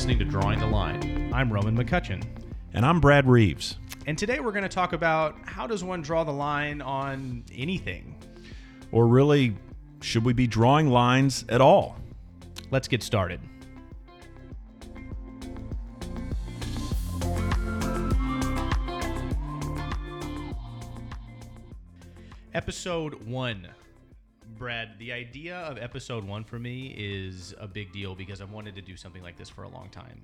listening to Drawing the Line. I'm Roman McCutcheon. And I'm Brad Reeves. And today we're going to talk about how does one draw the line on anything? Or really, should we be drawing lines at all? Let's get started. Episode one. Brad, the idea of episode one for me is a big deal because I've wanted to do something like this for a long time.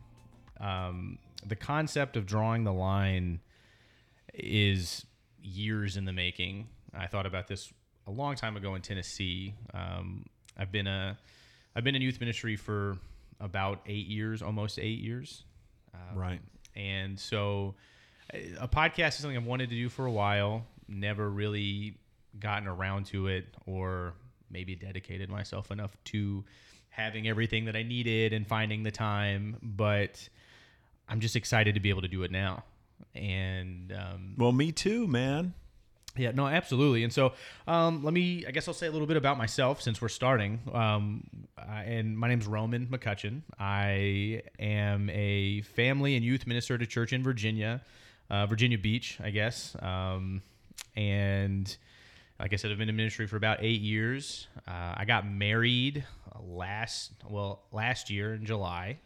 Um, the concept of drawing the line is years in the making. I thought about this a long time ago in Tennessee. Um, I've been a I've been in youth ministry for about eight years, almost eight years. Um, right. And so, a podcast is something I've wanted to do for a while. Never really gotten around to it, or maybe dedicated myself enough to having everything that I needed and finding the time. But I'm just excited to be able to do it now. And um, well, me too, man. Yeah, no, absolutely. And so, um, let me, I guess I'll say a little bit about myself since we're starting. Um, and my name's Roman McCutcheon. I am a family and youth minister at a church in Virginia, uh, Virginia Beach, I guess. Um, and like I said, I've been in ministry for about eight years. Uh, I got married last, well, last year in July.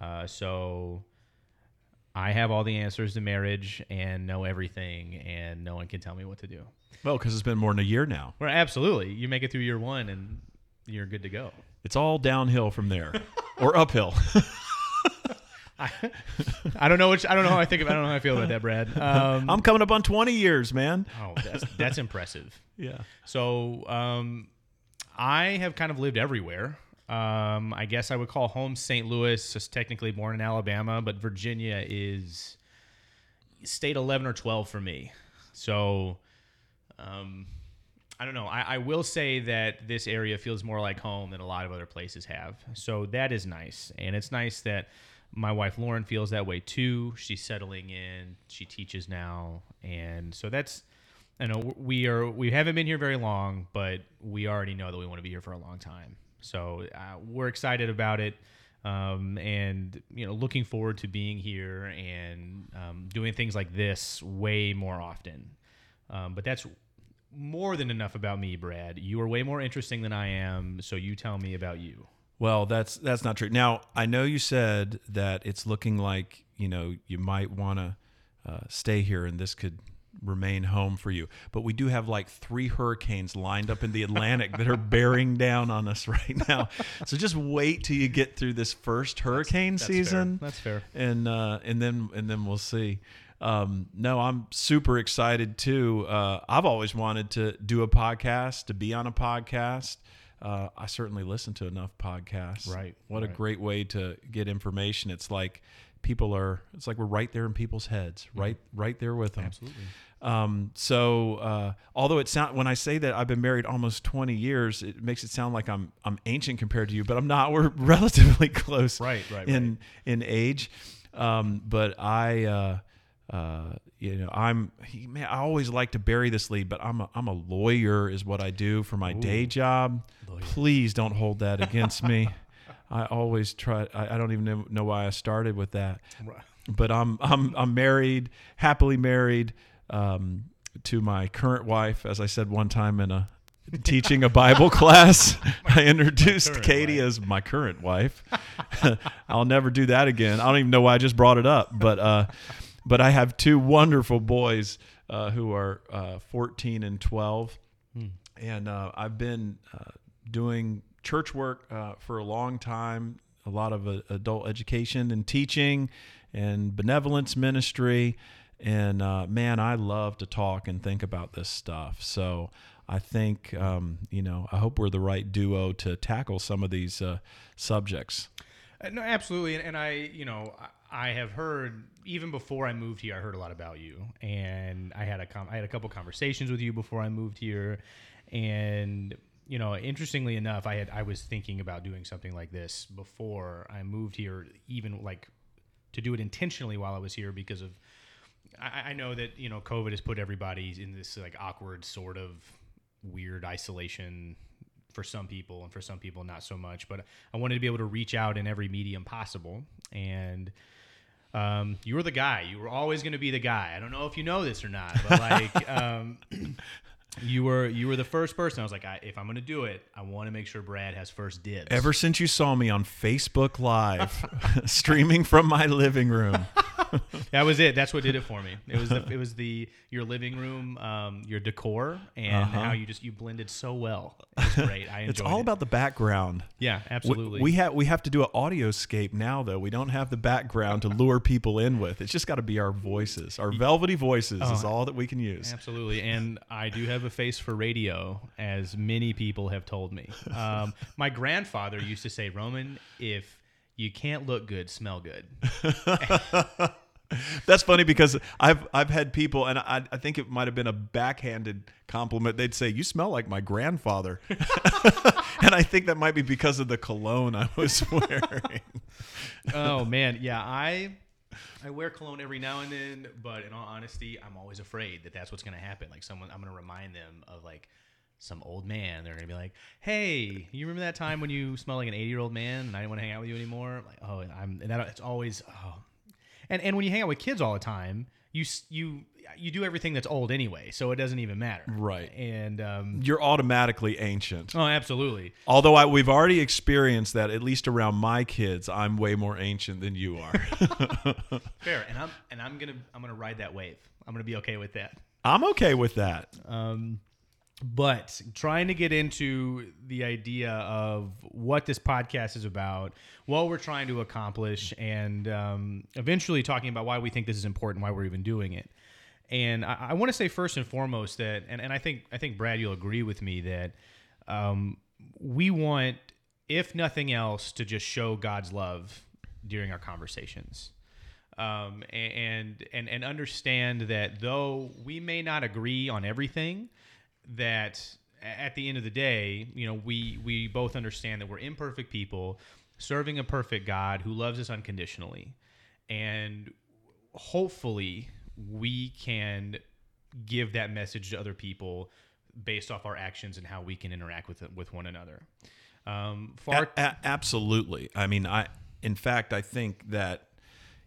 Uh, so I have all the answers to marriage and know everything, and no one can tell me what to do. Well, because it's been more than a year now. Well, absolutely. You make it through year one, and you're good to go. It's all downhill from there, or uphill. I, I, don't know which. I don't know how I think. Of, I don't know how I feel about that, Brad. Um, I'm coming up on 20 years, man. Oh, that's that's impressive. Yeah. So, um, I have kind of lived everywhere. Um, I guess I would call home St. Louis, just technically born in Alabama, but Virginia is state 11 or 12 for me. So, um, I don't know. I, I, will say that this area feels more like home than a lot of other places have. So that is nice. And it's nice that my wife Lauren feels that way too. She's settling in. She teaches now. And so that's, I know we are, we haven't been here very long, but we already know that we want to be here for a long time. So uh, we're excited about it. Um, and you know, looking forward to being here and um, doing things like this way more often. Um, but that's more than enough about me, Brad. You are way more interesting than I am, so you tell me about you. Well, that's that's not true. Now, I know you said that it's looking like you know you might want to uh, stay here, and this could remain home for you. But we do have like three hurricanes lined up in the Atlantic that are bearing down on us right now. So just wait till you get through this first hurricane that's, that's season. Fair. That's fair. And uh, and then and then we'll see. Um, no, I'm super excited too. Uh, I've always wanted to do a podcast, to be on a podcast. Uh, I certainly listen to enough podcasts. Right. What right. a great way to get information. It's like people are it's like we're right there in people's heads mm-hmm. right right there with them absolutely um, so uh, although it sound when I say that I've been married almost 20 years, it makes it sound like I'm I'm ancient compared to you, but I'm not. We're relatively close, right, right, in right. in age. Um, but I, uh, uh, you know, I'm man. I always like to bury this lead, but I'm a, I'm a lawyer, is what I do for my Ooh, day job. Lawyer. Please don't hold that against me. I always try. I, I don't even know, know, why I started with that. Right. But I'm I'm I'm married, happily married um, to my current wife. As I said one time in a teaching a Bible class, I introduced Katie wife. as my current wife. I'll never do that again. I don't even know why I just brought it up, but uh, but I have two wonderful boys uh, who are uh, 14 and 12, hmm. and uh, I've been uh, doing church work uh, for a long time. A lot of adult education and teaching, and benevolence ministry and uh, man, I love to talk and think about this stuff. So I think, um, you know, I hope we're the right duo to tackle some of these uh, subjects. Uh, no, absolutely. And, and, I, you know, I have heard even before I moved here, I heard a lot about you, and I had a com- I had a couple conversations with you before I moved here, and you know, interestingly enough, I had I was thinking about doing something like this before I moved here, even like to do it intentionally while I was here because of I, I know that you know COVID has put everybody in this like awkward sort of weird isolation for some people, and for some people not so much. But I wanted to be able to reach out in every medium possible, and um, you were the guy. You were always going to be the guy. I don't know if you know this or not, but like. um, you were you were the first person. I was like, I, if I'm going to do it, I want to make sure Brad has first dibs. Ever since you saw me on Facebook Live, streaming from my living room, that was it. That's what did it for me. It was the, it was the your living room, um, your decor, and Uh-huh. how you just you blended so well. It great. I enjoyed it's all it. about the background. yeah, absolutely. we have we have to do an audioscape now though. We don't have the background to lure people in with. It's just got to be our voices. Our velvety voices is Oh. all that we can use. Absolutely, and I do have a face for radio, as many people have told me. Um, my grandfather used to say, "Roman, if you can't look good, smell good." That's funny because I've I've had people, and I, I think it might have been a backhanded compliment. They'd say, "You smell like my grandfather," and I think that might be because of the cologne I was wearing. oh man, yeah, I I wear cologne every now and then, but in all honesty, I'm always afraid that that's what's going to happen. Like someone, I'm going to remind them of like some old man. They're going to be like, "Hey, you remember that time when you smell like an 80 year old man and I didn't want to hang out with you anymore?" Like, oh, and I'm and that it's always oh, and and when you hang out with kids all the time, you you you do everything that's old anyway, so it doesn't even matter, Right. And um, You're automatically ancient. oh, absolutely. Although I, we've already experienced that, at least around my kids, I'm way more ancient than you are. Fair, and I'm and I'm gonna I'm gonna ride that wave. I'm gonna be okay with that. I'm okay with that. Um, but trying to get into the idea of what this podcast is about, what we're trying to accomplish, and um, eventually talking about why we think this is important, why we're even doing it. And I, I want to say first and foremost that, and, and I think I think Brad, you'll agree with me that um, we want, if nothing else, to just show God's love during our conversations um, and and and understand that though we may not agree on everything, that at the end of the day, you know, we we both understand that we're imperfect people serving a perfect God who loves us unconditionally, and hopefully we can give that message to other people based off our actions and how we can interact with with one another. Um, far A- a- absolutely. I mean, I in fact I think that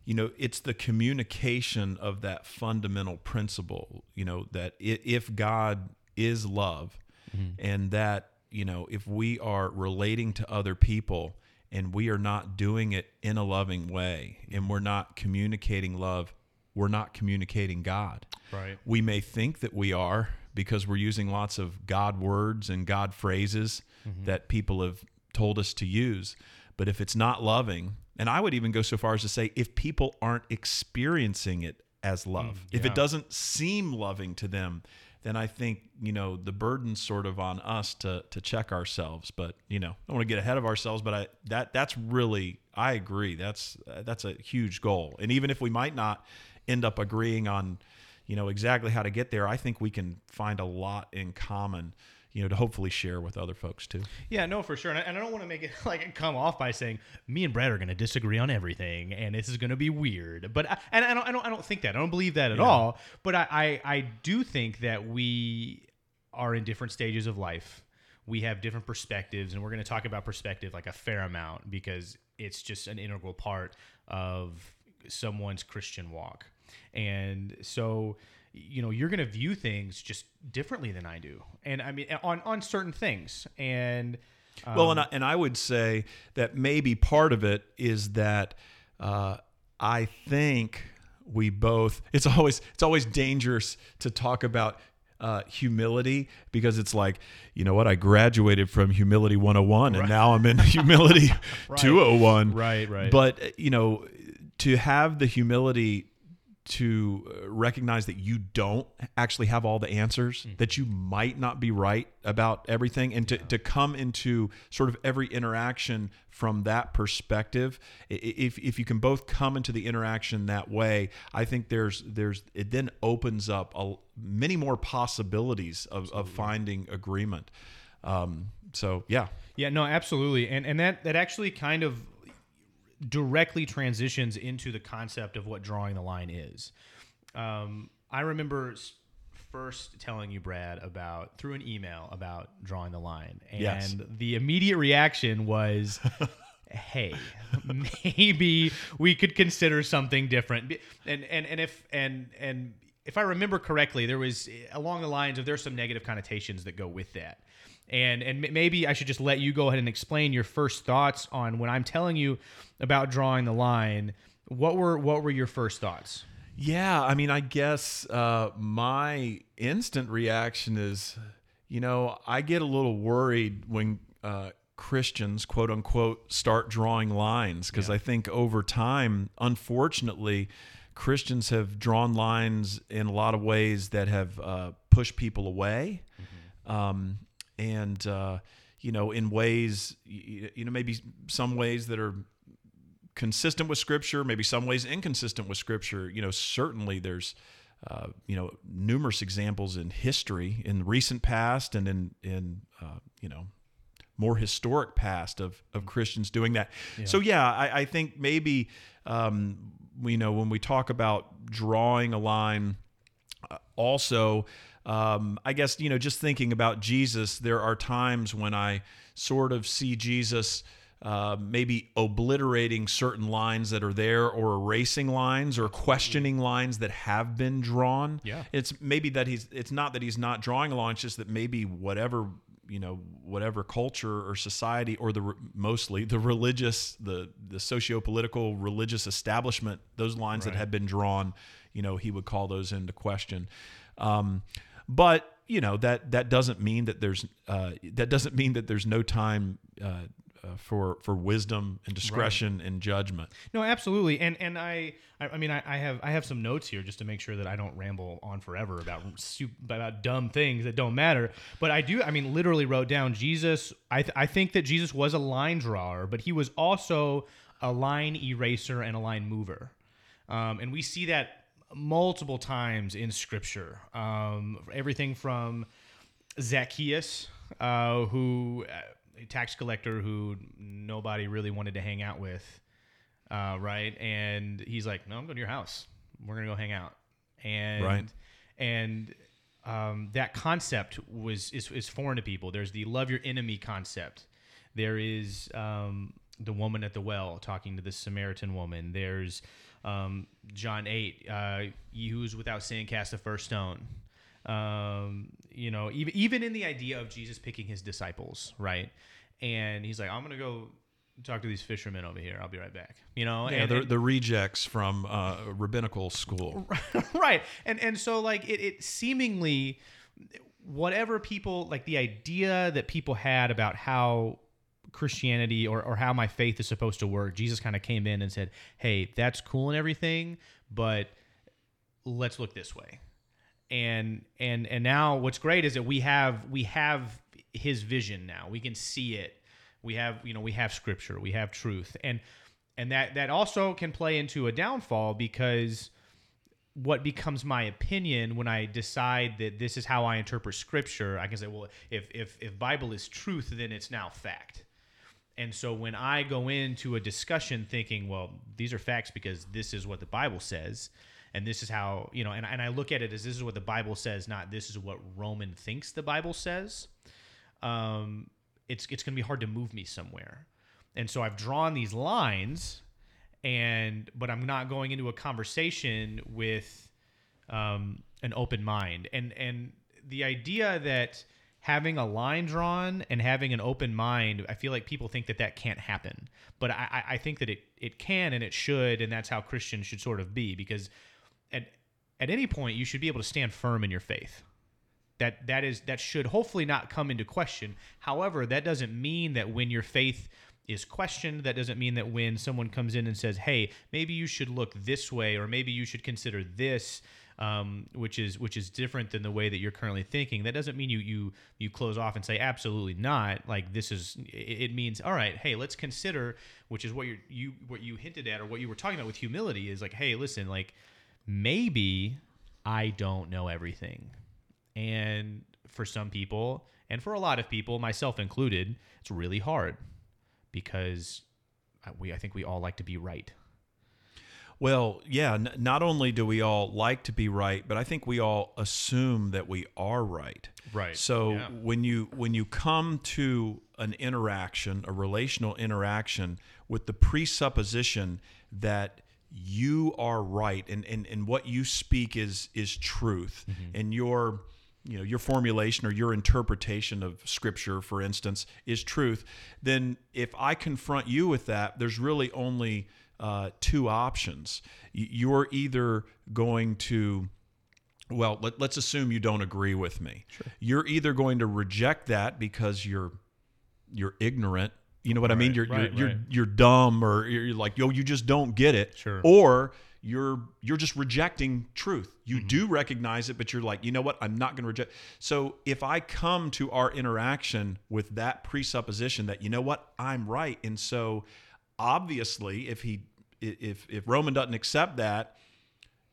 you know it's the communication of that fundamental principle. You know that if God is love, mm-hmm. and that you know if we are relating to other people and we are not doing it in a loving way and we're not communicating love we're not communicating god right. we may think that we are because we're using lots of God words and God phrases mm-hmm. that people have told us to use. But if it's not loving, and I would even go so far as to say, if people aren't experiencing it as love, mm, if yeah. it doesn't seem loving to them, then I think you know the burden's sort of on us to to check ourselves. But you know, I don't want to get ahead of ourselves. But I that that's really I agree. That's that's a huge goal. And even if we might not end up agreeing on you know exactly how to get there, I think we can find a lot in common. You know, to hopefully share with other folks too. Yeah, no, for sure. And I, and I don't want to make it like come off by saying me and Brad are going to disagree on everything, and this is going to be weird. But I, and I don't, I don't, I don't think that. I don't believe that at all. But I, I, I do think that we are in different stages of life. We have different perspectives, and we're going to talk about perspective like a fair amount because it's just an integral part of someone's Christian walk. And so, you know, you're going to view things just differently than I do. And I mean, on, on certain things. And, well, and I, and I would say that maybe part of it is that uh, I think we both. It's always it's always dangerous to talk about uh, humility because it's like you know what I graduated from humility 101 and now I'm in humility 201. Right, right. But uh, you know, to have the humility to uh, recognize that you don't actually have all the answers, that you might not be right about everything, and to, to come into sort of every interaction from that perspective. If, if you can both come into the interaction that way, I think there's there's it then opens up a, many more possibilities of, of finding agreement. Um, so yeah, Yeah, no, absolutely, and and that that actually kind of directly transitions into the concept of what drawing the line is. Um, I remember first telling you, Brad, about through an email about drawing the line, and Yes. the immediate reaction was, "Hey, maybe we could consider something different." And and and if and and if I remember correctly, there was along the lines of there's some negative connotations that go with that. And and maybe I should just let you go ahead and explain your first thoughts on when I'm telling you about drawing the line. What were what were your first thoughts? Yeah, I mean, I guess uh, my instant reaction is, you know, I get a little worried when uh, Christians, quote unquote, start drawing lines because I think over time, unfortunately, Christians have drawn lines in a lot of ways that have uh, pushed people away. Um, and, uh, you know, in ways, you know, maybe some ways that are consistent with scripture maybe some ways inconsistent with scripture you know certainly there's uh, you know numerous examples in history in recent past and in in uh, you know more historic past of of Christians doing that. So yeah, I, I think maybe um, you know when we talk about drawing a line, uh, also um, I guess you know just thinking about Jesus, there are times when I sort of see Jesus. Uh, maybe obliterating certain lines that are there or erasing lines or questioning lines that have been drawn Yeah. it's maybe that he's it's not that he's not drawing a line it's just that maybe whatever you know whatever culture or society or the mostly the religious the the socio-political religious establishment those lines that had been drawn you know he would call those into question um, but you know that that doesn't mean that there's uh, that doesn't mean that there's no time uh, uh, for for wisdom and discretion and judgment No, absolutely, and and I, I I mean, I, I have I have some notes here just to make sure that I don't ramble on forever about about dumb things that don't matter. But I do, I mean, literally wrote down Jesus. I th- I think that Jesus was a line drawer, but he was also a line eraser and a line mover, um, and we see that multiple times in Scripture. Um, everything from Zacchaeus, uh, who a tax collector who nobody really wanted to hang out with, uh, right? And he's like, "No, I'm going to your house. We're gonna go hang out." And Right. and um, that concept was is, is foreign to people. There's the love your enemy concept. There is um, the woman at the well talking to the Samaritan woman. There's um, John eight. Uh, "Ye who is without sin cast the first stone." Um, you know, even even in the idea of Jesus picking his disciples, right? And he's like, "I'm gonna go talk to these fishermen over here. I'll be right back." You know, yeah and, the, and- the rejects from uh, rabbinical school right and and so like it, it seemingly whatever people like the idea that people had about how christianity or, or how my faith is supposed to work jesus kind of came in and said hey that's cool and everything but let's look this way. And and and now what's great is that we have we have his vision now. We can see it. We have you know we have scripture. We have truth. And and that that also can play into a downfall because what becomes my opinion when I decide that this is how I interpret scripture, I can say, well, if if if Bible is truth, then it's now fact. And so when I go into a discussion thinking, well, these are facts because this is what the Bible says, and this is how, you know, and, and I look at it as this is what the Bible says, not this is what Roman thinks the Bible says, um, it's, it's going to be hard to move me somewhere. And so I've drawn these lines and but I'm not going into a conversation with um, an open mind. And and the idea that having a line drawn and having an open mind, I feel like people think that that can't happen. But I, I- think that it it can and it should, and that's how Christians should sort of be because at at any point you should be able to stand firm in your faith that that is that should hopefully not come into question however that doesn't mean that when your faith is questioned that doesn't mean that when someone comes in and says hey maybe you should look this way or maybe you should consider this um, which is which is different than the way that you're currently thinking. That doesn't mean you you you close off and say absolutely not. Like this is it means all right hey let's consider which is what you you what you hinted at or what you were talking about with humility is like hey listen like maybe i don't know everything. And for some people, and for a lot of people, myself included, it's really hard because we I think we all like to be right. Well, yeah. N- not only do we all like to be right, but I think we all assume that we are right. Right. So Yeah. when you when you come to an interaction, a relational interaction, with the presupposition that you are right and and, and what you speak is is truth, mm-hmm. and your you know your formulation or your interpretation of scripture for instance is truth then if i confront you with that there's really only uh, two options. You're either going to well let, let's assume you don't agree with me. You're either going to reject that because you're you're ignorant you know what i mean? You're right, you're, right. you're you're dumb or you're like yo you just don't get it. Sure. or you're you're just rejecting truth. You Mm-hmm. do recognize it but you're like you know what? I'm not going to reject. So if i come to our interaction with that presupposition that you know what? I'm right. And so obviously if he if if roman doesn't accept that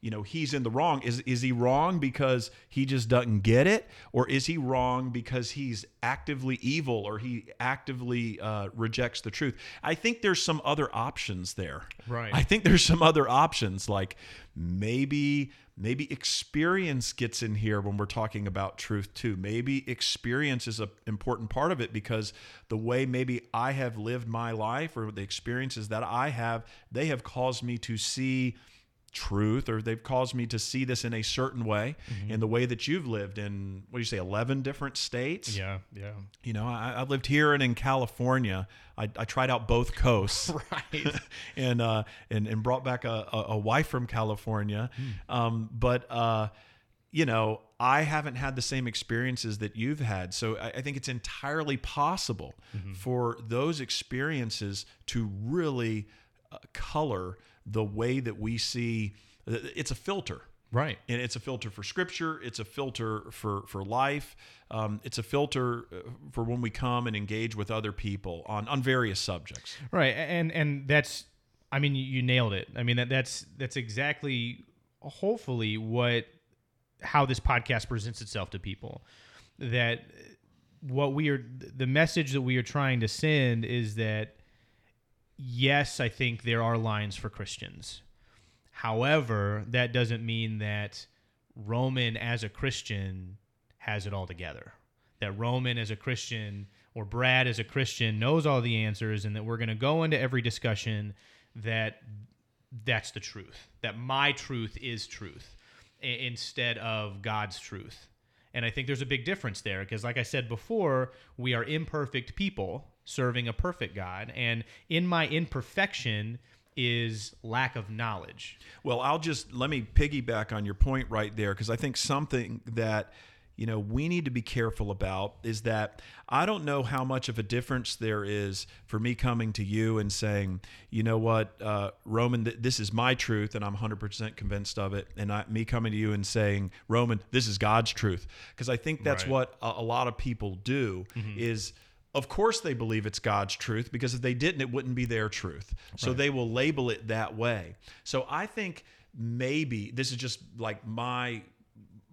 you know he's in the wrong. Is is he wrong because he just doesn't get it? Or is he wrong because he's actively evil or he actively uh, rejects the truth? I think there's some other options there. Right. i think there's some other options like maybe maybe experience gets in here when we're talking about truth too. Maybe experience is an important part of it because the way maybe i have lived my life or the experiences that i have they have caused me to see truth or they've caused me to see this in a certain way in the way that you've lived in what do you say 11 different states? Yeah. Yeah. you know I, I lived here and in california. I, I tried out both coasts. Right. and uh and, and brought back a, a, a wife from california. Um but uh you know i haven't had the same experiences that you've had. So i, I think it's entirely possible for those experiences to really uh, color the way that we see it's a filter Right. and it's a filter for scripture it's a filter for for life um, it's a filter uh, for when we come and engage with other people on on various subjects Right, and and that's, I mean, you, you nailed it. I mean, that that's that's exactly, hopefully, what how this podcast presents itself to people. That what we are, the message that we are trying to send is that, yes, I think there are lines for Christians. However, that doesn't mean that Roman as a Christian has it all together. That Roman as a Christian or Brad as a Christian knows all the answers and that we're going to go into every discussion that that's the truth. That my truth is truth instead of God's truth. And I think there's a big difference there because, like I said before, we are imperfect people serving a perfect God. And in my imperfection is lack of knowledge. Well, I'll just let me piggyback on your point right there because I think something that you know we need to be careful about is that I don't know how much of a difference there is for me coming to you and saying, you know what, uh, Roman, th- this is my truth and I'm 100% convinced of it, and I, me coming to you and saying, Roman, this is God's truth, because I think that's Right. what a, a lot of people do is. Of course, they believe it's God's truth because if they didn't, it wouldn't be their truth. So they will label it that way. So I think maybe this is just like my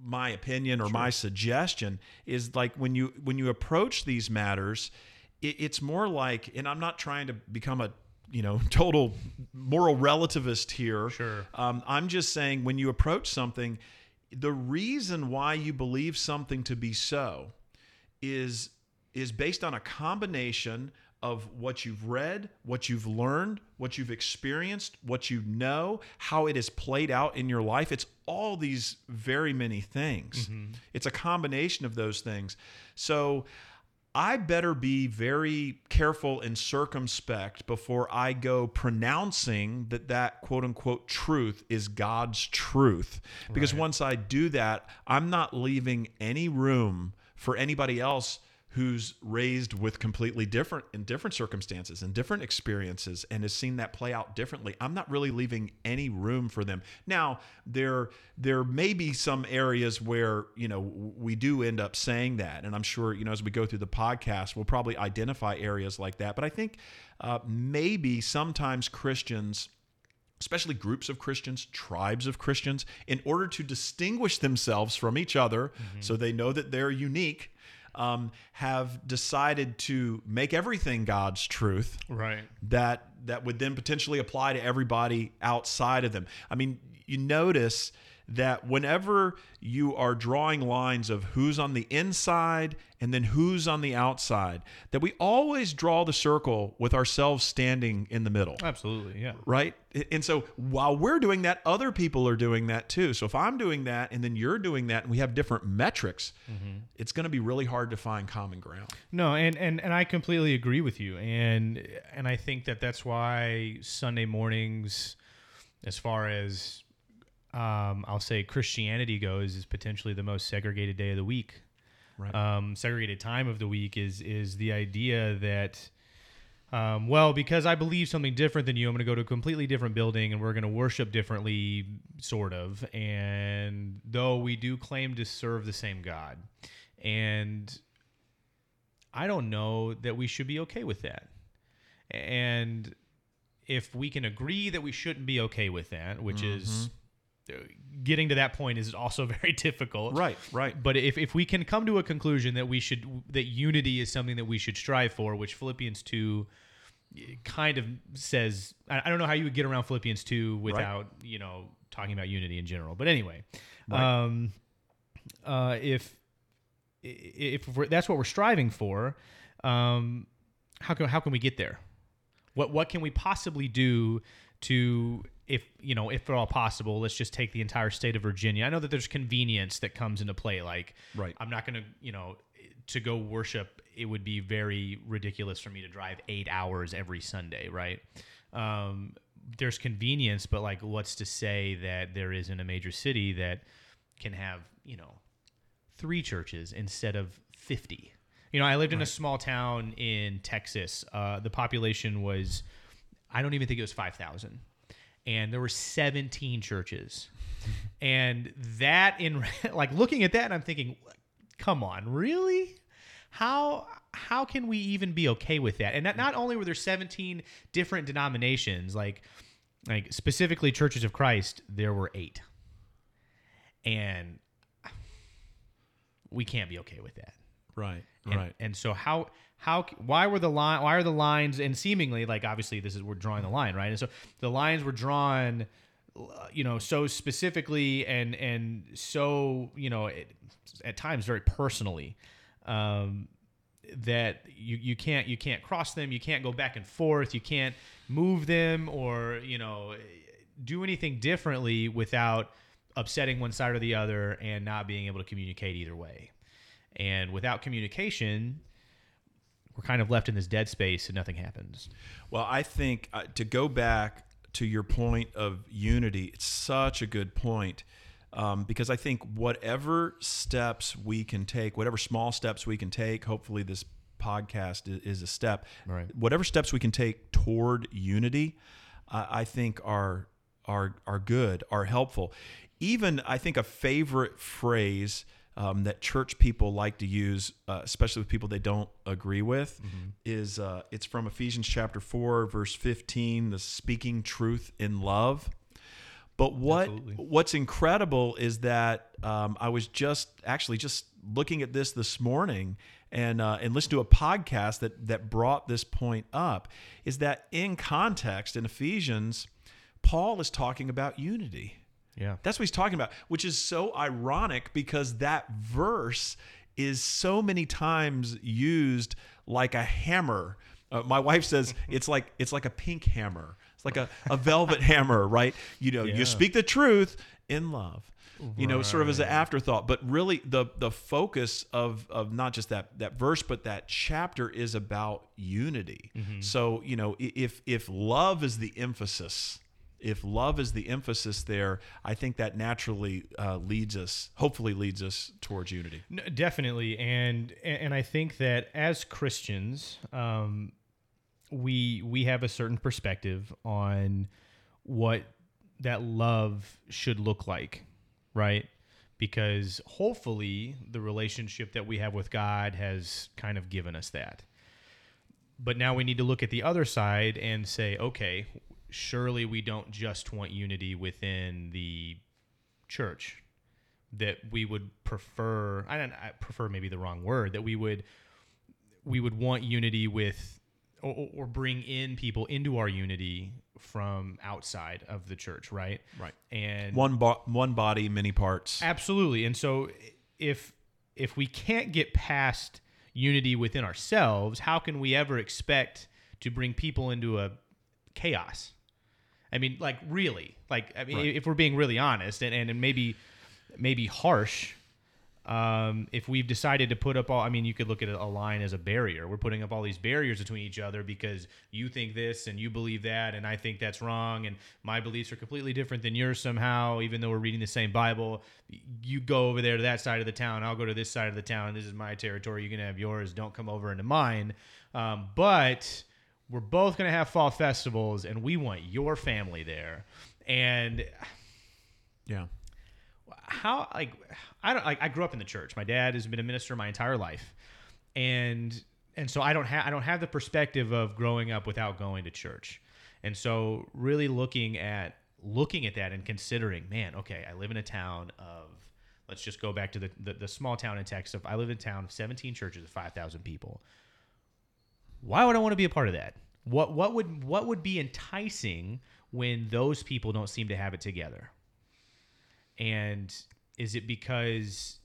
my opinion or my suggestion is like when you when you approach these matters, it, it's more like, and I'm not trying to become a you know total moral relativist here. Sure. Um, I'm just saying when you approach something, the reason why you believe something to be so is is based on a combination of what you've read, what you've learned, what you've experienced, what you know, how it has played out in your life. It's all these very many things. Mm-hmm. It's a combination of those things. So I better be very careful and circumspect before I go pronouncing that that quote unquote truth is God's truth. Because once I do that, I'm not leaving any room for anybody else who's raised with completely different in different circumstances and different experiences and has seen that play out differently i'm not really leaving any room for them now there there may be some areas where you know we do end up saying that and i'm sure you know as we go through the podcast we'll probably identify areas like that but i think uh, maybe sometimes christians especially groups of Christians, tribes of Christians, in order to distinguish themselves from each other so they know that they're unique. Um, have decided to make everything God's truth Right. that that would then potentially apply to everybody outside of them. I mean, you notice that whenever you are drawing lines of who's on the inside and then who's on the outside, that we always draw the circle with ourselves standing in the middle. Absolutely. Yeah. Right. And so while we're doing that, other people are doing that too. So if I'm doing that and then you're doing that and we have different metrics, mm-hmm. it's going to be really hard to find common ground. No, and, and and I completely agree with you, and and I think that that's why Sunday mornings, as far as um, I'll say Christianity goes, is potentially the most segregated day of the week. Right. Um, segregated time of the week is is the idea that. Um, well, because I believe something different than you, I'm going to go to a completely different building and we're going to worship differently, sort of. And though we do claim to serve the same God, and I don't know that we should be okay with that. And if we can agree that we shouldn't be okay with that, which is uh, getting to that point is also very difficult. Right, right. But if, if we can come to a conclusion that we should that unity is something that we should strive for, which Philippians two kind of says, I I don't know how you would get around Philippians two without you know talking about unity in general. But anyway, Right. um, uh, if if that's what we're striving for, um, how can how can we get there? What what can we possibly do to if you know if at all possible? Let's just take the entire state of Virginia. I know that there's convenience that comes into play. Like Right. I'm not going to you know to go worship. It would be very ridiculous for me to drive eight hours every Sunday, right? Um, there's convenience, but like, what's to say that there isn't a major city that can have you know three churches instead of 50. You know, I lived in a small town in Texas. Uh, the population was, I don't even think it was 5,000. And there were 17 churches. and that, in like looking at that, and I'm thinking, come on, really? How how can we even be okay with that? And not, not only were there 17 different denominations, like like specifically churches of Christ, there were eight. And we can't be okay with that. Right. And, right. And so how how why were the line why are the lines and seemingly like obviously this is we're drawing the line right and so the lines were drawn uh, you know so specifically and and so you know it, at times very personally um, that you, you can't you can't cross them you can't go back and forth you can't move them or you know do anything differently without upsetting one side or the other and not being able to communicate either way and without communication we're kind of left in this dead space and nothing happens Well, I think uh, to go back to your point of unity, it's such a good point um, because I think whatever steps we can take, whatever small steps we can take, hopefully this podcast is, a step. Right. Whatever steps we can take toward unity, uh, I think are are are good, are helpful. Even I think a favorite phrase um, that church people like to use, uh, especially with people they don't agree with, is uh, it's from Ephesians chapter four, verse fifteen, the speaking truth in love. But what Absolutely. what's incredible is that um, I was just actually just looking at this this morning and uh, and listened to a podcast that that brought this point up. Is that in context in Ephesians, Paul is talking about unity. Yeah That's what he's talking about, which is so ironic because that verse is so many times used like a hammer. Uh, my wife says it's like it's like a pink hammer. It's like a, a velvet hammer, right? You know, Yeah. you speak the truth in love. You know, sort of as an afterthought, but really the the focus of of not just that that verse, but that chapter is about unity. So you know, if if love is the emphasis, if love is the emphasis there, I think that naturally uh, leads us, hopefully leads us towards unity. No, definitely, and and I think that as Christians, um, we we have a certain perspective on what that love should look like, right? Because hopefully, the relationship that we have with God has kind of given us that. But now we need to look at the other side and say, okay, surely we don't just want unity within the church that we would prefer. I don't. I prefer maybe the wrong word. That we would we would want unity with or, or bring in people into our unity from outside of the church, right? Right. And One bo- one body, many parts. Absolutely. And so if if we can't get past unity within ourselves, how can we ever expect to bring people into a chaos? I mean, like really, like I mean, Right. if we're being really honest, and, and maybe maybe harsh, um, if we've decided to put up all, I mean, you could look at a line as a barrier. We're putting up all these barriers between each other because you think this and you believe that, and I think that's wrong, and my beliefs are completely different than yours somehow, even though we're reading the same Bible. You go over there to that side of the town, I'll go to this side of the town. This is my territory. You can have yours. Don't come over into mine. Um, but we're both going to have fall festivals, and we want your family there. And Yeah. how like I don't like I grew up in the church. My dad has been a minister my entire life, and and so I don't have I don't have the perspective of growing up without going to church, and so really looking at looking at that and considering, man, okay, I live in a town of let's just go back to the the, the small town in Texas. I live in a town of 17 churches of 5,000 people. Why would I want to be a part of that? What what would what would be enticing when those people don't seem to have it together? And is it because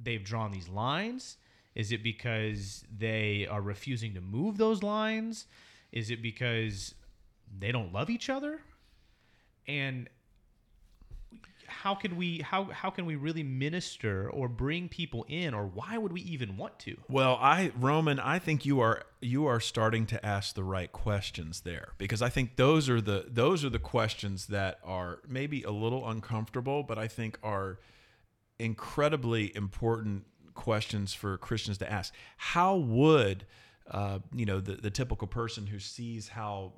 they've drawn these lines? Is it because they are refusing to move those lines? Is it because they don't love each other? And how can we how how can we really minister or bring people in or why would we even want to? Well, I Roman, I think you are you are starting to ask the right questions there because I think those are the those are the questions that are maybe a little uncomfortable, but I think are incredibly important questions for Christians to ask. How would uh, you know the, the typical person who sees how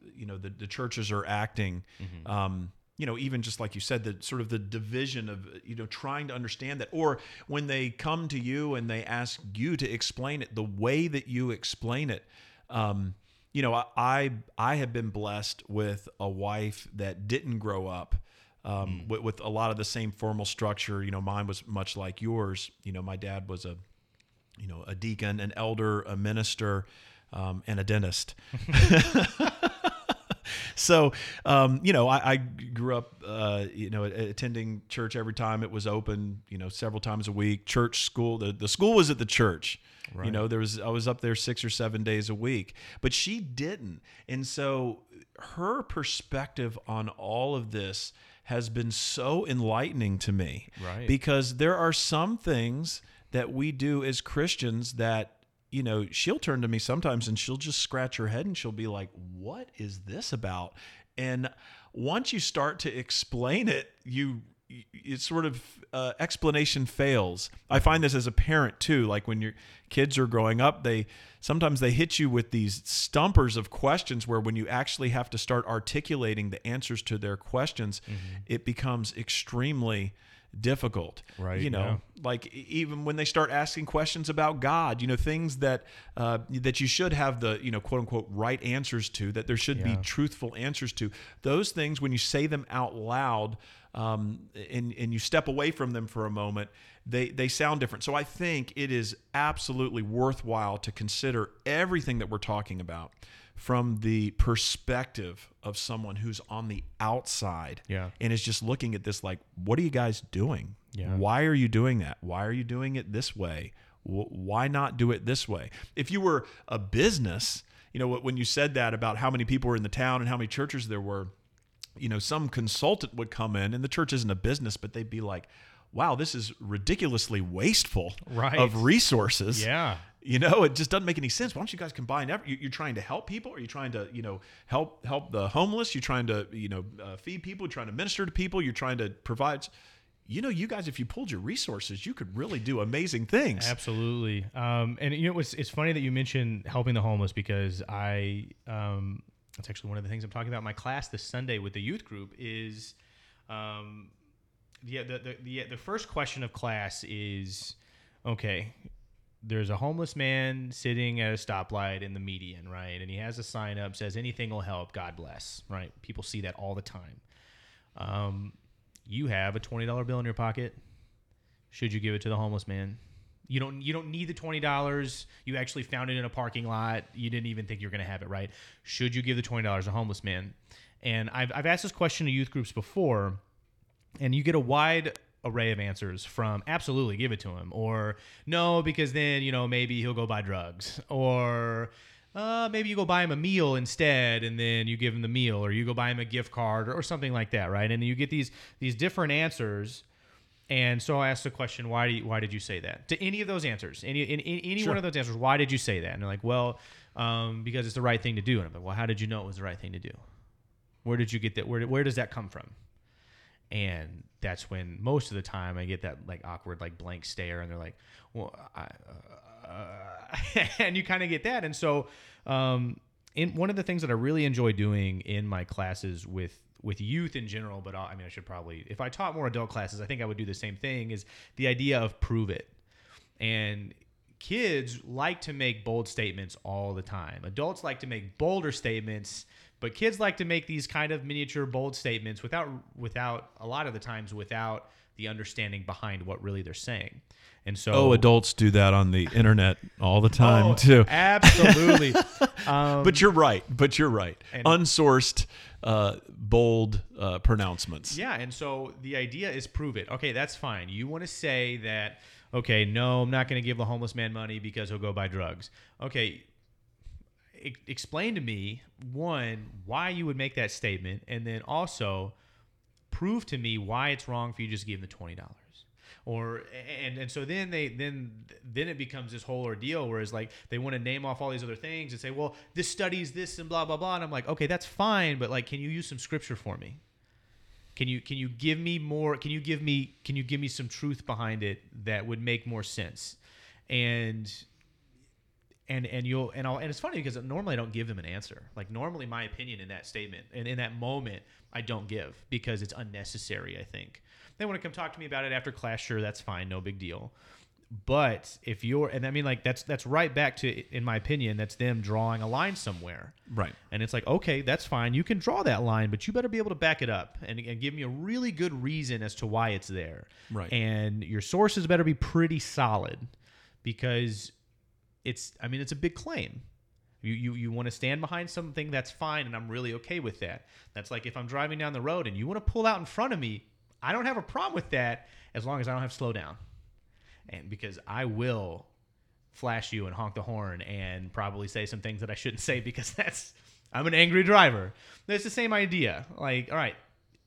you know the, the churches are acting um, you know even just like you said the sort of the division of you know trying to understand that. Or when they come to you and they ask you to explain it the way that you explain it um, you know i i have been blessed with a wife that didn't grow up um, with, with a lot of the same formal structure. You know mine was much like yours. You know my dad was a you know a deacon an elder a minister um, and a dentist so um, you know I, I grew up uh, you know attending church every time it was open you know several times a week church school. The, the school was at the church. You know there was i was up there six or seven days a week but she didn't. And so her perspective on all of this has been so enlightening to me Right. because there are some things that we do as christians that you know, she'll turn to me sometimes and she'll just scratch her head and she'll be like, What is this about? And once you start to explain it, you it's sort of uh, explanation fails. I find this as a parent too. Like when your kids are growing up, they sometimes they hit you with these stumpers of questions where when you actually have to start articulating the answers to their questions, it becomes extremely difficult. Right, You know, yeah. like even when they start asking questions about God, you know, things that uh, that you should have the you know quote unquote right answers to, that there should be truthful answers to. Those things, when you say them out loud, um, and and you step away from them for a moment, they they sound different. So I think it is absolutely worthwhile to consider everything that we're talking about from the perspective of someone who's on the outside Yeah. and is just looking at this like, what are you guys doing? Yeah. Why are you doing that? Why are you doing it this way? Why not do it this way? If you were a business, you know, when you said that about how many people were in the town and how many churches there were, you know, some consultant would come in, and the church isn't a business, but they'd be like, wow, this is ridiculously wasteful Right. of resources. Yeah. You know, it just doesn't make any sense. Why don't you guys combine? You- you're trying to help people. Are you trying to, you know, help help the homeless? You're trying to, you know, uh, feed people. You're trying to minister to people. You're trying to provide. You know, you guys, if you pulled your resources, you could really do amazing things. Absolutely. Um, and you know, it's, it's funny that you mentioned helping the homeless because I, um, that's actually one of the things I'm talking about my class this Sunday with the youth group is, um, yeah, the, the, the, the first question of class is, okay, there's a homeless man sitting at a stoplight in the median, right? And he has a sign up says anything will help, God bless, right? People see that all the time. Um, you have a $20 bill in your pocket. Should you give it to the homeless man? You don't you don't need the twenty dollars. You actually found it in a parking lot. You didn't even think you were gonna have it, right? Should you give the twenty dollars to a homeless man? And I've I've asked this question to youth groups before, and you get a wide array of answers from absolutely give it to him or no because then you know maybe he'll go buy drugs or uh, maybe you go buy him a meal instead and then you give him the meal or you go buy him a gift card or, or something like that right and you get these these different answers and so I asked the question, why do you, why did you say that? To any of those answers, any in, in, any Sure. one of those answers, why did you say that? And they're like, well, um, because it's the right thing to do. And I'm like, well, how did you know it was the right thing to do? Where did you get that? Where where does that come from? And that's when most of the time I get that like awkward like blank stare, and they're like, well, I, uh, and you kind of get that. And so, um, in one of the things that I really enjoy doing in my classes with with youth in general, but I I mean, I should probably if I taught more adult classes, I think I would do the same thing. Is the idea of prove it, and kids like to make bold statements all the time. Adults like to make bolder statements, but kids like to make these kind of miniature bold statements without without a lot of the times without the understanding behind what really they're saying. And so Oh, adults do that on the internet all the time Oh, too. Absolutely. um, But you're right. But you're right. Unsourced, uh, bold uh, pronouncements. Yeah, and so the idea is prove it. Okay, that's fine. You want to say that, okay, no, I'm not going to give the homeless man money because he'll go buy drugs. Okay, explain to me, one, why you would make that statement, and then also prove to me why it's wrong for you just give the $20. Or and and so then they then then it becomes this whole ordeal whereas like they want to name off all these other things and say well this studies this and blah blah blah and I'm like okay that's fine but like can you use some scripture for me can you can you give me more? Can you give me can you give me some truth behind it that would make more sense? And and and you'll and I'll and it's funny because normally I don't give them an answer. Like normally my opinion in that statement and in that moment I don't give because it's unnecessary. I think they want to come talk to me about it after class. Sure, that's fine, no big deal. But if you're and I mean like that's that's right back to in my opinion that's them drawing a line somewhere. Right. And it's like, okay, that's fine. You can draw that line, but you better be able to back it up and, and give me a really good reason as to why it's there. Right. And your sources better be pretty solid because it's, I mean, it's a big claim. You, you, you want to stand behind something that's fine, and I'm really okay with that. That's like if I'm driving down the road and you want to pull out in front of me, I don't have a problem with that as long as I don't have to slow down. And because I will flash you and honk the horn and probably say some things that I shouldn't say because that's I'm an angry driver. It's the same idea. Like, all right,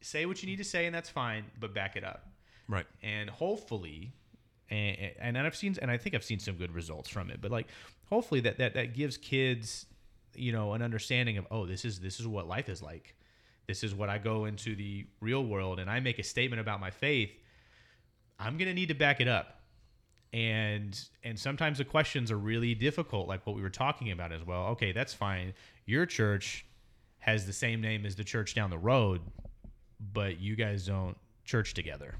say what you need to say and that's fine, but back it up. Right. And hopefully, and, and I've seen, and I think I've seen some good results from it. But like, hopefully that that that gives kids, you know, an understanding of oh, this is this is what life is like. This is what I go into the real world and I make a statement about my faith. I'm gonna need to back it up and and sometimes the questions are really difficult like what we were talking about as well okay that's fine your church has the same name as the church down the road but you guys don't church together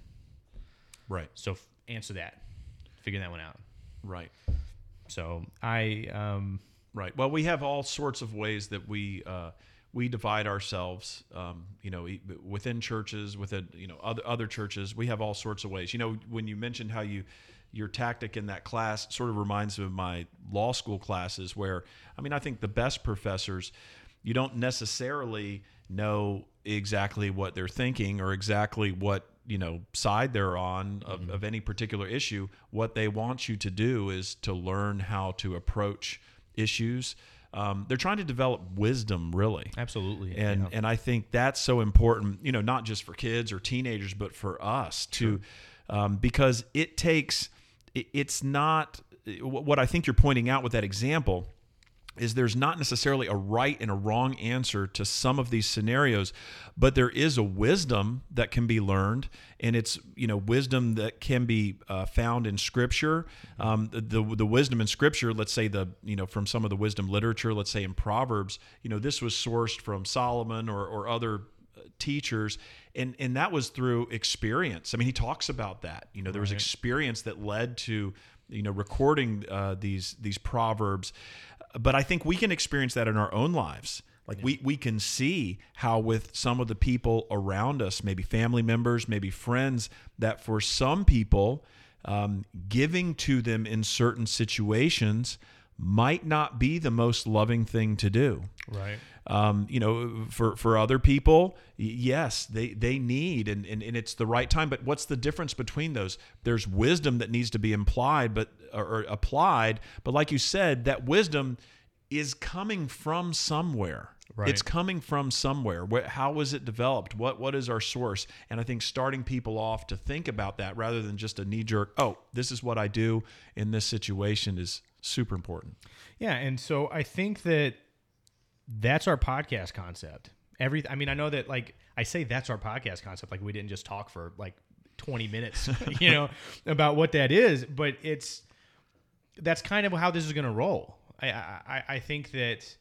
Right. so answer that figure that one out Right. so i um Right. Well, we have all sorts of ways that we uh, we divide ourselves. Um, you know, within churches, within you know other other churches, we have all sorts of ways. You know, when you mentioned how you your tactic in that class sort of reminds me of my law school classes, where I mean, I think the best professors, you don't necessarily know exactly what they're thinking or exactly what you know side they're on of, of any particular issue what they want you to do is to learn how to approach issues. Um, they're trying to develop wisdom really. Absolutely and yeah. and I think that's so important, you know, not just for kids or teenagers, but for us to, um, because it takes, it, it's not what I think you're pointing out with that example is there's not necessarily a right and a wrong answer to some of these scenarios but there is a wisdom that can be learned and it's you know wisdom that can be uh, found in scripture. Um, the, the wisdom in scripture let's say the you know from some of the wisdom literature let's say in proverbs you know this was sourced from solomon or, or other uh, teachers and and that was through experience. I mean he talks about that. You know there was experience that led to you know recording uh, these these proverbs but i think we can experience that in our own lives. Like we we can see how with some of the people around us maybe family members maybe friends that for some people um, giving to them in certain situations might not be the most loving thing to do. Right. Um, you know, for for other people, yes, they they need and, and and it's the right time. But what's the difference between those? There's wisdom that needs to be implied, but or, or applied. But like you said, that wisdom is coming from somewhere. Right. It's coming from somewhere. How was it developed? What what is our source? And I think starting people off to think about that rather than just a knee jerk. Oh, this is what I do in this situation is super important. Yeah, and so I think that that's our podcast concept. Every I mean, I know that like I say that's our podcast concept like we didn't just talk for like 20 minutes, you know, about what that is, but it's that's kind of how this is going to roll. I, I I think that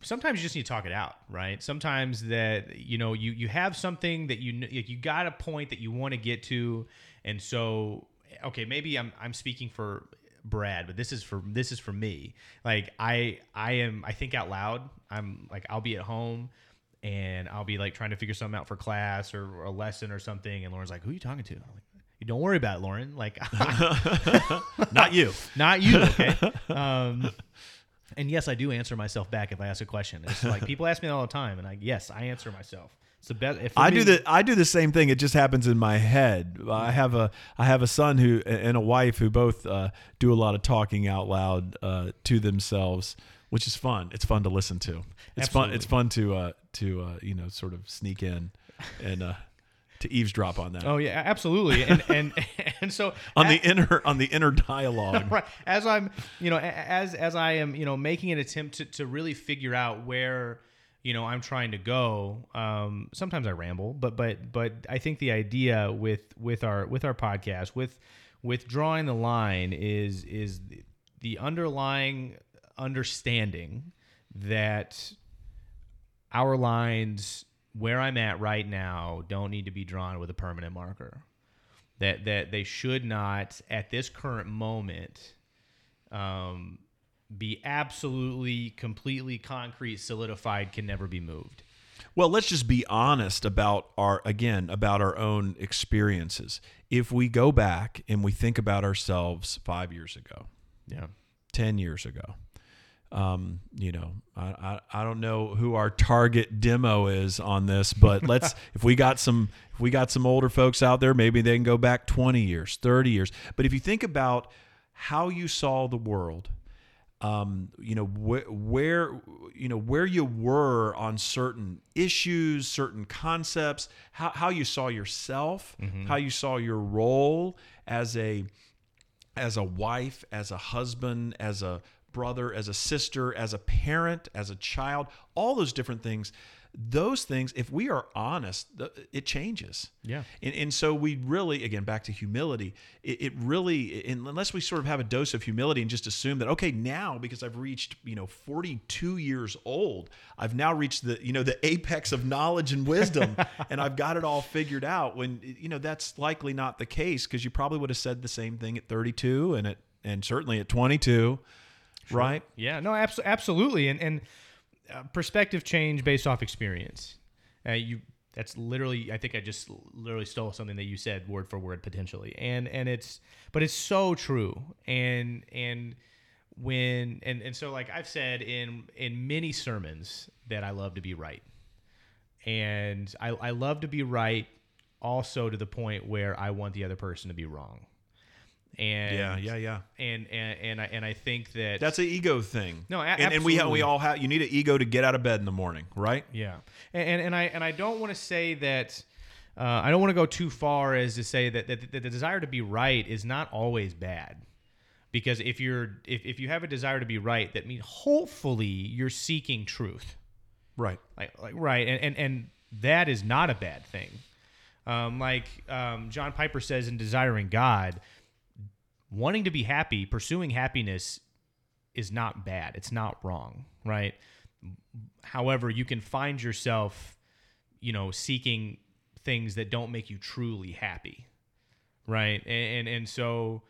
sometimes you just need to talk it out, right? Sometimes that you know you you have something that you you got a point that you want to get to, and so okay, maybe I'm I'm speaking for Brad, but this is for this is for me. Like I I am I think out loud. I'm like I'll be at home and I'll be like trying to figure something out for class or, or a lesson or something, and Lauren's like, "Who are you talking to?" I'm like, "You don't worry about it, Lauren. Like, Not you. not you, okay?" um, and yes, I do answer myself back if I ask a question. It's like people ask me that all the time, and I yes, I answer myself. It's the best. if I me- do the I do the same thing. It just happens in my head. I have a I have a son who and a wife who both uh, do a lot of talking out loud uh, to themselves, which is fun. It's fun to listen to. It's fun. It's fun to uh, to uh, you know sort of sneak in and uh, to eavesdrop on that Oh yeah, absolutely. And and and so on a- the inner on the inner dialogue. right as i'm you know as as i am you know making an attempt to, to really figure out where you know i'm trying to go um sometimes i ramble but but but i think the idea with with our with our podcast with with drawing the line is is the underlying understanding that our lines where i'm at right now don't need to be drawn with a permanent marker that that they should not at this current moment um, be absolutely completely concrete solidified can never be moved Well, let's just be honest about our again about our own experiences. If we go back and we think about ourselves 5 years ago, yeah 10 years ago. Um, you know, I, I, I don't know who our target demo is on this, but let's if we got some if we got some older folks out there, maybe they can go back 20 years, 30 years. But if you think about how you saw the world, um, you know wh- where you know where you were on certain issues, certain concepts, how, how you saw yourself, how you saw your role as a as a wife, as a husband, as a brother, as a sister, as a parent, as a child, all those different things. Those things, if we are honest, it changes. Yeah. And, and so we really, again, back to humility, it, it really, unless we sort of have a dose of humility and just assume that, okay, now because I've reached, you know, 42 years old, I've now reached the, you know, the apex of knowledge and wisdom and I've got it all figured out when, you know, that's likely not the case because you probably would have said the same thing at 32 and at, and certainly at 22, right? yeah no abs- absolutely and and uh, perspective change based off experience. Uh, you that's literally i think i just literally stole something that you said word for word potentially and and it's but it's so true and and when and and so like i've said in in many sermons that i love to be right and i i love to be right also to the point where i want the other person to be wrong and Yeah, yeah, yeah. and and and I, and I think that That's an ego thing. No, a- and, and we ha- we all have. You need an ego to get out of bed in the morning, right? Yeah, and and, and I and I don't want to say that. Uh, I don't want to go too far as to say that, that, that the desire to be right is not always bad, because if you're if, if you have a desire to be right, that means hopefully you're seeking truth, Right. like like right, and and, and that is not a bad thing. Um, like um, John Piper says in Desiring God, wanting to be happy, pursuing happiness is not bad. It's not wrong, right? However, you can find yourself, you know, seeking things that don't make you truly happy, right? And and, and so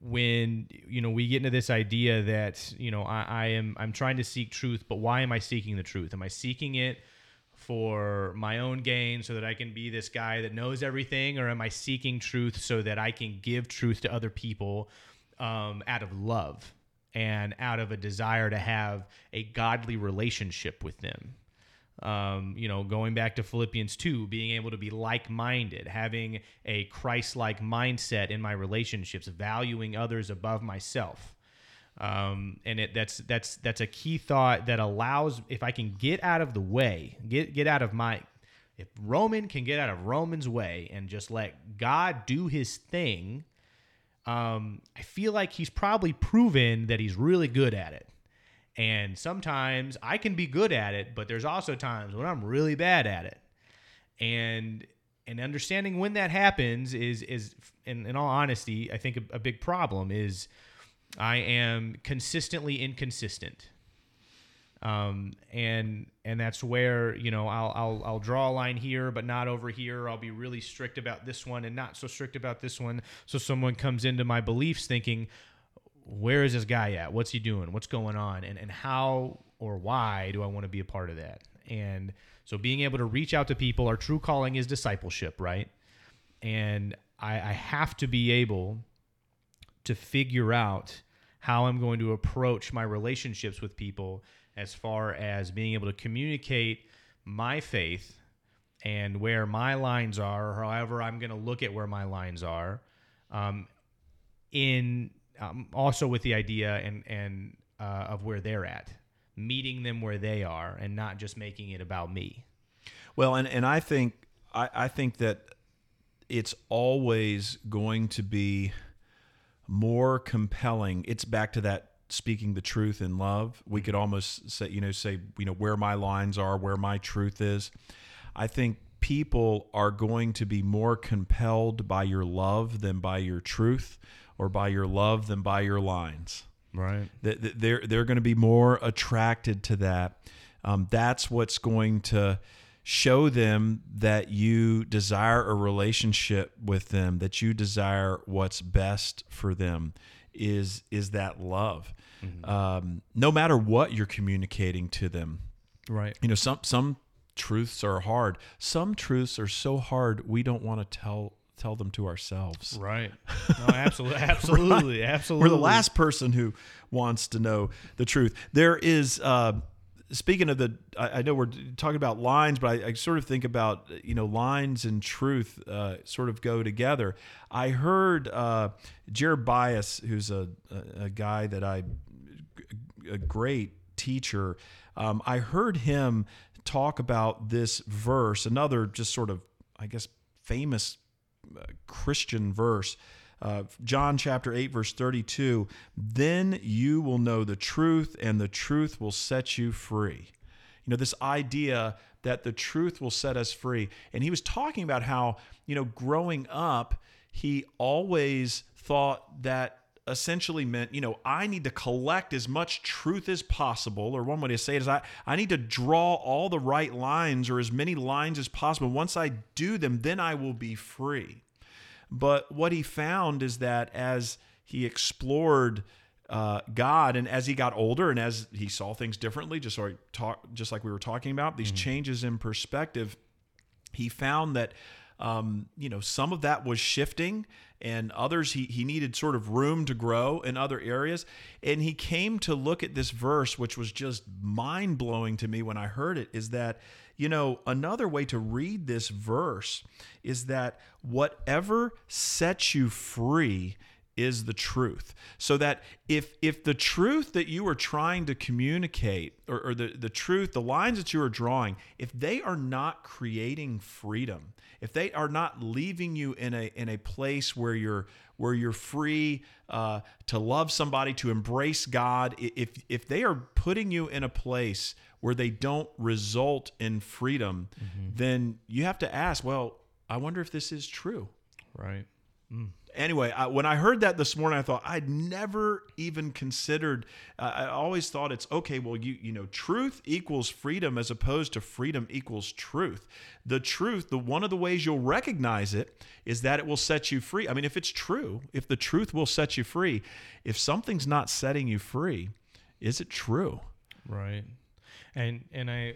when you know we get into this idea that you know I, I am I'm trying to seek truth, but why am I seeking the truth? Am I seeking it for my own gain so that I can be this guy that knows everything, or am I seeking truth so that I can give truth to other people um, out of love and out of a desire to have a godly relationship with them? Um, you know, going back to Philippians 2, being able to be like minded, having a Christ like mindset in my relationships, valuing others above myself. Um, and it, that's that's that's a key thought that allows if I can get out of the way, get get out of my if Roman can get out of Roman's way and just let God do his thing, um, I feel like he's probably proven that he's really good at it. And sometimes I can be good at it, but there's also times when I'm really bad at it. And and understanding when that happens is is in, in all honesty, I think a, a big problem is I am consistently inconsistent. Um, and and that's where you know I'll, I'll I'll draw a line here, but not over here. I'll be really strict about this one and not so strict about this one. So someone comes into my beliefs thinking, where is this guy at? What's he doing? What's going on? And and how or why do I want to be a part of that? And so being able to reach out to people, our true calling is discipleship, right? And I, I have to be able to figure out how I'm going to approach my relationships with people as far as being able to communicate my faith and where my lines are, or however I'm going to look at where my lines are, um, in um, also with the idea and and uh, of where they're at, meeting them where they are, and not just making it about me. Well, and and I think I, I think that it's always going to be more compelling. It's back to that speaking the truth in love. We could almost say, you know, say, you know, where my lines are, where my truth is. I think people are going to be more compelled by your love than by your truth or by your love than by your lines. Right. They're, they're going to be more attracted to that. Um, that's what's going to show them that you desire a relationship with them, that you desire what's best for them is is that love. Mm-hmm. Um, no matter what you're communicating to them. Right. You know, some some truths are hard. Some truths are so hard we don't want to tell tell them to ourselves. Right. No, absolutely, absolutely, right. absolutely. We're the last person who wants to know the truth. There is. Uh, speaking of the, I, I, know we're talking about lines, but I, I, sort of think about you know lines and truth uh, sort of go together. I heard uh, Jared Byas, who's a, a, a guy that I, a great teacher. Um, I heard him talk about this verse, another just sort of, I guess, famous uh, Christian verse. Uh, John chapter 8, verse 32 Then you will know the truth, and the truth will set you free. You know, this idea that the truth will set us free. And he was talking about how, you know, growing up, he always thought that essentially meant, you know, I need to collect as much truth as possible, or one way to say it is I, I need to draw all the right lines or as many lines as possible. Once I do them, then I will be free. But what he found is that as he explored uh, God, and as he got older, and as he saw things differently, just sorry, talk, just like we were talking about, these mm-hmm. changes in perspective, he found that um, you know some of that was shifting, and others he he needed sort of room to grow in other areas, and he came to look at this verse, which was just mind blowing to me when I heard it. Is that you know, another way to read this verse is that whatever sets you free is the truth. So that if if the truth that you are trying to communicate or, or, the, the truth, the lines that you are drawing, if they are not creating freedom, if they are not leaving you in a in a place where you're where you're free uh, to love somebody, to embrace God, if if they are putting you in a place where they don't result in freedom, mm-hmm. then you have to ask, well, I wonder if this is true. Right. Anyway, I, when I heard that this morning, I thought I'd never even considered. Uh, I always thought it's okay. Well, you you know, truth equals freedom as opposed to freedom equals truth. The truth, the one of the ways you'll recognize it is that it will set you free. I mean, if it's true, if the truth will set you free, if something's not setting you free, is it true? Right and and I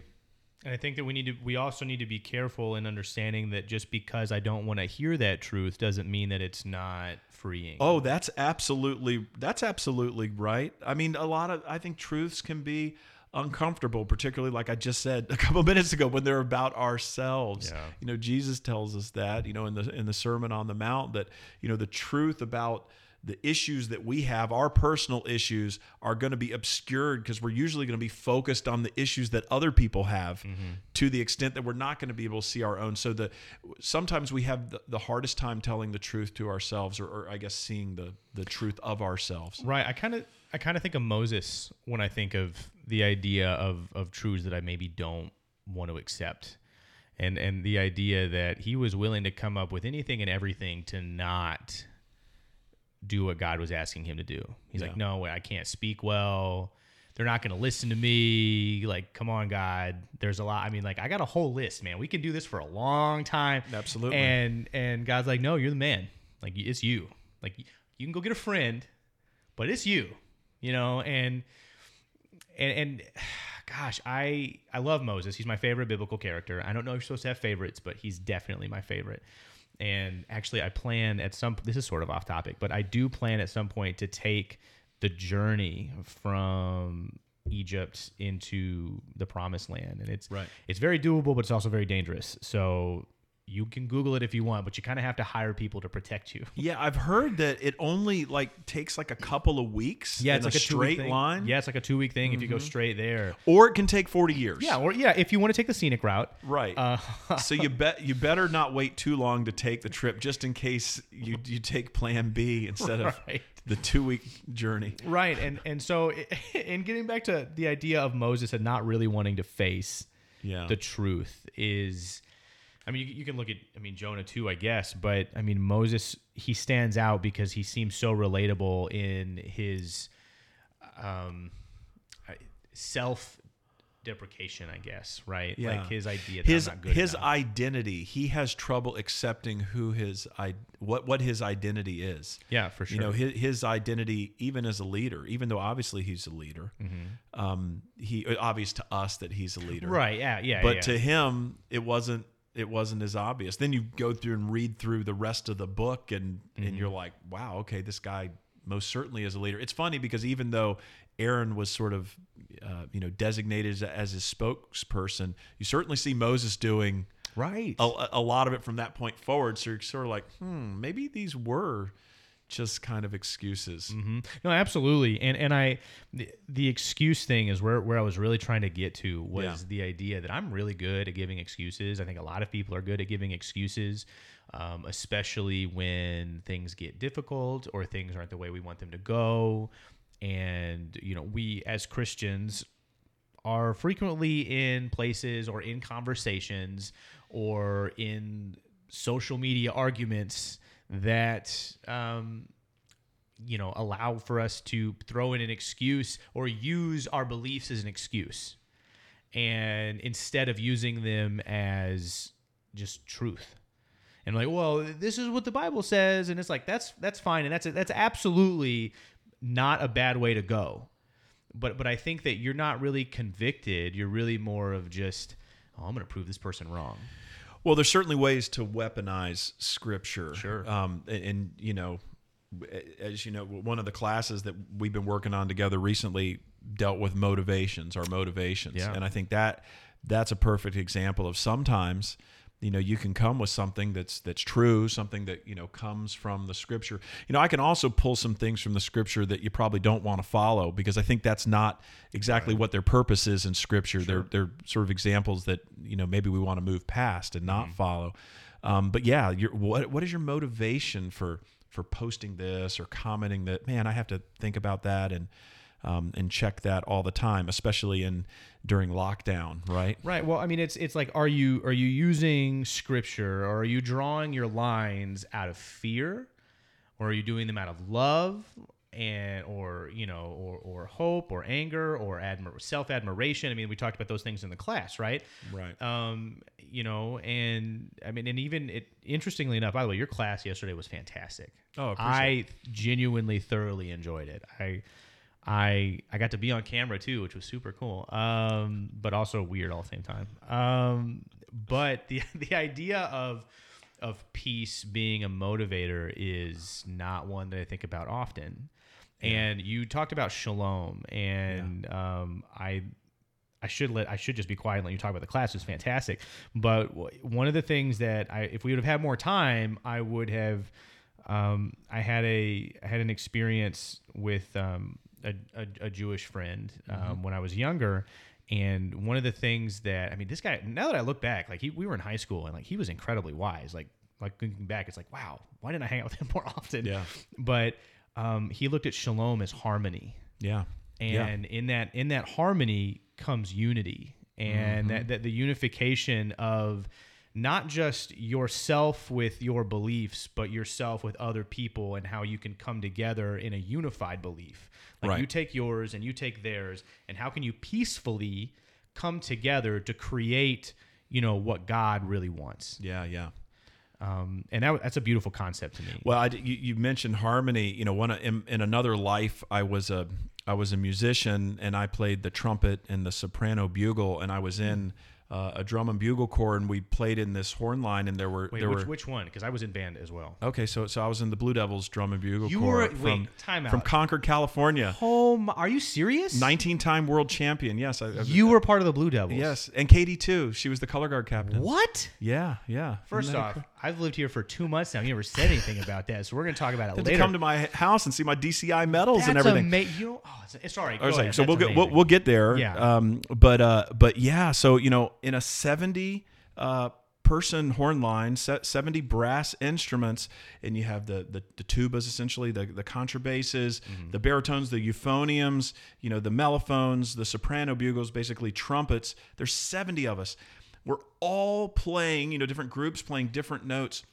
And I think that we need to we also need to be careful in understanding that just because I don't want to hear that truth doesn't mean that it's not freeing. Oh, that's absolutely that's absolutely right. I mean, a lot of I think truths can be uncomfortable, particularly like I just said a couple minutes ago when they're about ourselves. Yeah. You know, Jesus tells us that, you know, in the in the Sermon on the Mount that, you know, the truth about the issues that we have, our personal issues, are going to be obscured because we're usually going to be focused on the issues that other people have mm-hmm. to the extent that we're not going to be able to see our own. So the sometimes we have the, the hardest time telling the truth to ourselves, or, or I guess seeing the the truth of ourselves. Right. I kind of I kind of think of Moses when I think of the idea of of truths that I maybe don't want to accept. And and the idea that he was willing to come up with anything and everything to not do what God was asking him to do. He's like, Yeah. "No, I can't speak well. They're not going to listen to me. Like, come on, God. There's a lot. I mean, like I got a whole list, man. We can do this for a long time." Absolutely. And and God's like, "No, you're the man. Like it's you. Like you can go get a friend, but it's you, you know, and and and gosh, I I love Moses. He's my favorite biblical character. I don't know if you're supposed to have favorites, but he's definitely my favorite. And actually, I plan at some. This is sort of off topic, but I do plan at some point to take the journey from Egypt into the Promised Land, and it's Right. It's very doable, but it's also very dangerous. So you can Google it if you want, but you kind of have to hire people to protect you. Yeah, I've heard that it only like takes like a couple of weeks. Yeah, it's like a a straight line. Mm-hmm. Yeah, it's like a two week thing if you go straight there. or it can take forty years. Yeah, or yeah, if you want to take the scenic route. Right. Uh, so you bet you better not wait too long to take the trip, just in case you you take Plan B instead of the two week journey. right, and and so in getting back to the idea of Moses and not really wanting to face Yeah. the truth is I mean you, you can look at I mean Jonah too I guess but I mean Moses he stands out because he seems so relatable in his um self deprecation I guess right Yeah. like his idea his I'm not good his enough. identity. He has trouble accepting who his i what what his identity is. yeah for sure You know his, his identity, even as a leader, even though obviously he's a leader. Um, he obvious to us that he's a leader, Mm-hmm. right yeah yeah but yeah. to him it wasn't it wasn't as obvious. Then you go through and read through the rest of the book and Mm-hmm. and you're like wow okay this guy most certainly is a leader. It's funny because even though aaron was sort of uh, you know designated as, as his spokesperson you certainly see moses doing right. a, a lot of it from that point forward. So you're sort of like hmm maybe these were just kind of excuses Mhm. No, absolutely. And and I the, the excuse thing is where where I was really trying to get to was Yeah. the idea that I'm really good at giving excuses. I think a lot of people are good at giving excuses, um, especially when things get difficult or things aren't the way we want them to go. And you know, we as Christians are frequently in places or in conversations or in social media arguments that um, you know allow for us to throw in an excuse or use our beliefs as an excuse. And instead of using them as just truth. And like well this is what the bible says and it's like that's that's fine and that's that's absolutely not a bad way to go. But but i think that you're not really convicted. You're really more of just oh i'm going to prove this person wrong Well, there's certainly ways to weaponize scripture. Sure. Um, and, and, you know, as you know, one of the classes that we've been working on together recently dealt with motivations, our motivations, Yeah. and I think that that's a perfect example of sometimes. You know, you can come with something that's that's true, something that you know comes from the scripture. You know, I can also pull some things from the scripture that you probably don't want to follow because I think that's not exactly what their purpose is in scripture. They're they're sort of examples that you know maybe we want to move past and not follow. Um, but yeah, your what what is your motivation for for posting this or commenting that? Man, I have to think about that and um, and check that all the time, especially in during lockdown, right? Right. Well, I mean, it's it's like, are you are you using scripture, or are you drawing your lines out of fear, or are you doing them out of love, and or you know, or or hope, or anger, or admir- self admiration? I mean, we talked about those things in the class, right? Right. Um, you know, and I mean, and even it. Interestingly enough, by the way, your class yesterday was fantastic. Oh, I I genuinely thoroughly enjoyed it. I I I got to be on camera too, which was super cool, um, but also weird all the same time. Um, but the the idea of of peace being a motivator is not one that I think about often. And you talked about shalom, and um, I I should let I should just be quiet and let you talk about the class. It was fantastic. But one of the things that I, if we would have had more time, I would have. Um, I had a I had an experience with um, a, a, a Jewish friend um, when I was younger, and one of the things that I mean, this guy. Now that I look back, like he, we were in high school, and like he was incredibly wise. Like like looking back, it's like wow, why didn't I hang out with him more often? Yeah. But um, he looked at shalom as harmony Yeah. Yeah. and in that in that harmony comes unity and that, that the unification of not just yourself with your beliefs but yourself with other people and how you can come together in a unified belief like Right. you take yours and you take theirs and how can you peacefully come together to create you know what god really wants Yeah. Yeah. um, and that, that's a beautiful concept to me Well, I, you, you mentioned harmony. You know, one in, in another life, I was a I was a musician and I played the trumpet and the soprano bugle, and I was in uh, a drum and bugle corps, and we played in this horn line, and there were Wait, there which, were which one because i was in band as well okay. So so I was in the Blue Devils drum and bugle You corps were- from wait, time out. from. Concord, California. oh my, are you serious 19 time world champion. Yes, I, I- You were part of the Blue Devils. yes, and Katie too. She was the color guard captain. What? Yeah, yeah. First off, cra- I've lived here for two months now. You never said anything about that, so we're going to talk about it to later. come to my house and see my DCI medals and everything. ama- you know, oh, it's, sorry. Go like, ahead. so we'll That's get we'll, we'll get there. Yeah. Um, but uh, but yeah. So you know, in a seventy uh, person horn line, seventy brass instruments, and you have the the, the tubas essentially, the the contrabasses, Mm-hmm. the baritones, the euphoniums, you know, the mellophones, the soprano bugles, basically trumpets. There's seventy of us. We're all playing, you know, different groups playing different notes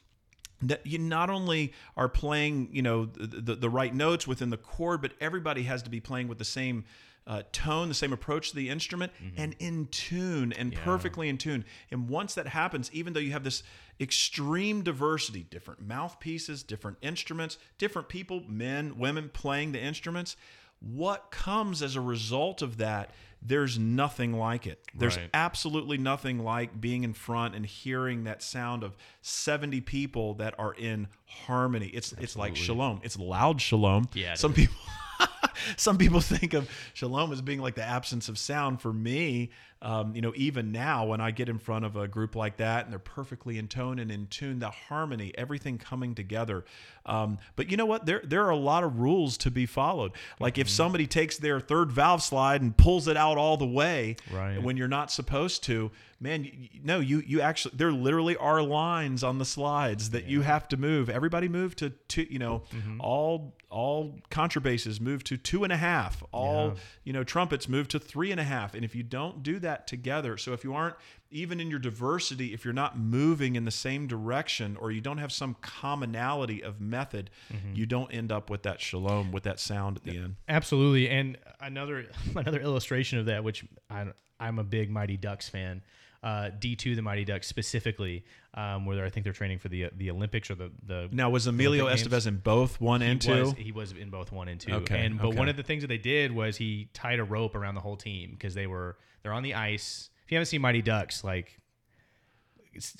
that you not only are playing, you know, the, the, the right notes within the chord, but everybody has to be playing with the same uh, tone, the same approach to the instrument, and in tune and perfectly in tune. And once that happens, even though you have this extreme diversity, different mouthpieces, different instruments, different people, men, women playing the instruments, what comes as a result of that? There's nothing like it. There's Right. absolutely nothing like being in front and hearing that sound of 70 people that are in harmony. It's it's like shalom. It's loud shalom. Yeah, Some is. people some people think of shalom as being like the absence of sound. For me, um, you know, even now when I get in front of a group like that and they're perfectly in tone and in tune, the harmony, everything coming together. Um, but you know what? There there are a lot of rules to be followed. Like Mm-hmm. if somebody takes their third valve slide and pulls it out all the way, Right. when you're not supposed to, man, you, no, you you actually there literally are lines on the slides that you have to move. Everybody move to two, you know, Mm-hmm. all all contrabasses move to two and a half. All Yeah. you know trumpets move to three and a half. And if you don't do that together, so if you aren't even in your diversity, if you're not moving in the same direction or you don't have some commonality of method, Mm-hmm. you don't end up with that shalom, with that sound at the end. Absolutely, and another another illustration of that, which I, I'm a big Mighty Ducks fan. Uh, D2, the Mighty Ducks specifically, um, where I think they're training for the the Olympics or the the. Now was Emilio Estevez in both one and two? was, he was in both one and two. Okay, And but okay. one of the things that they did was he tied a rope around the whole team because they were they're on the ice. If you haven't seen Mighty Ducks, like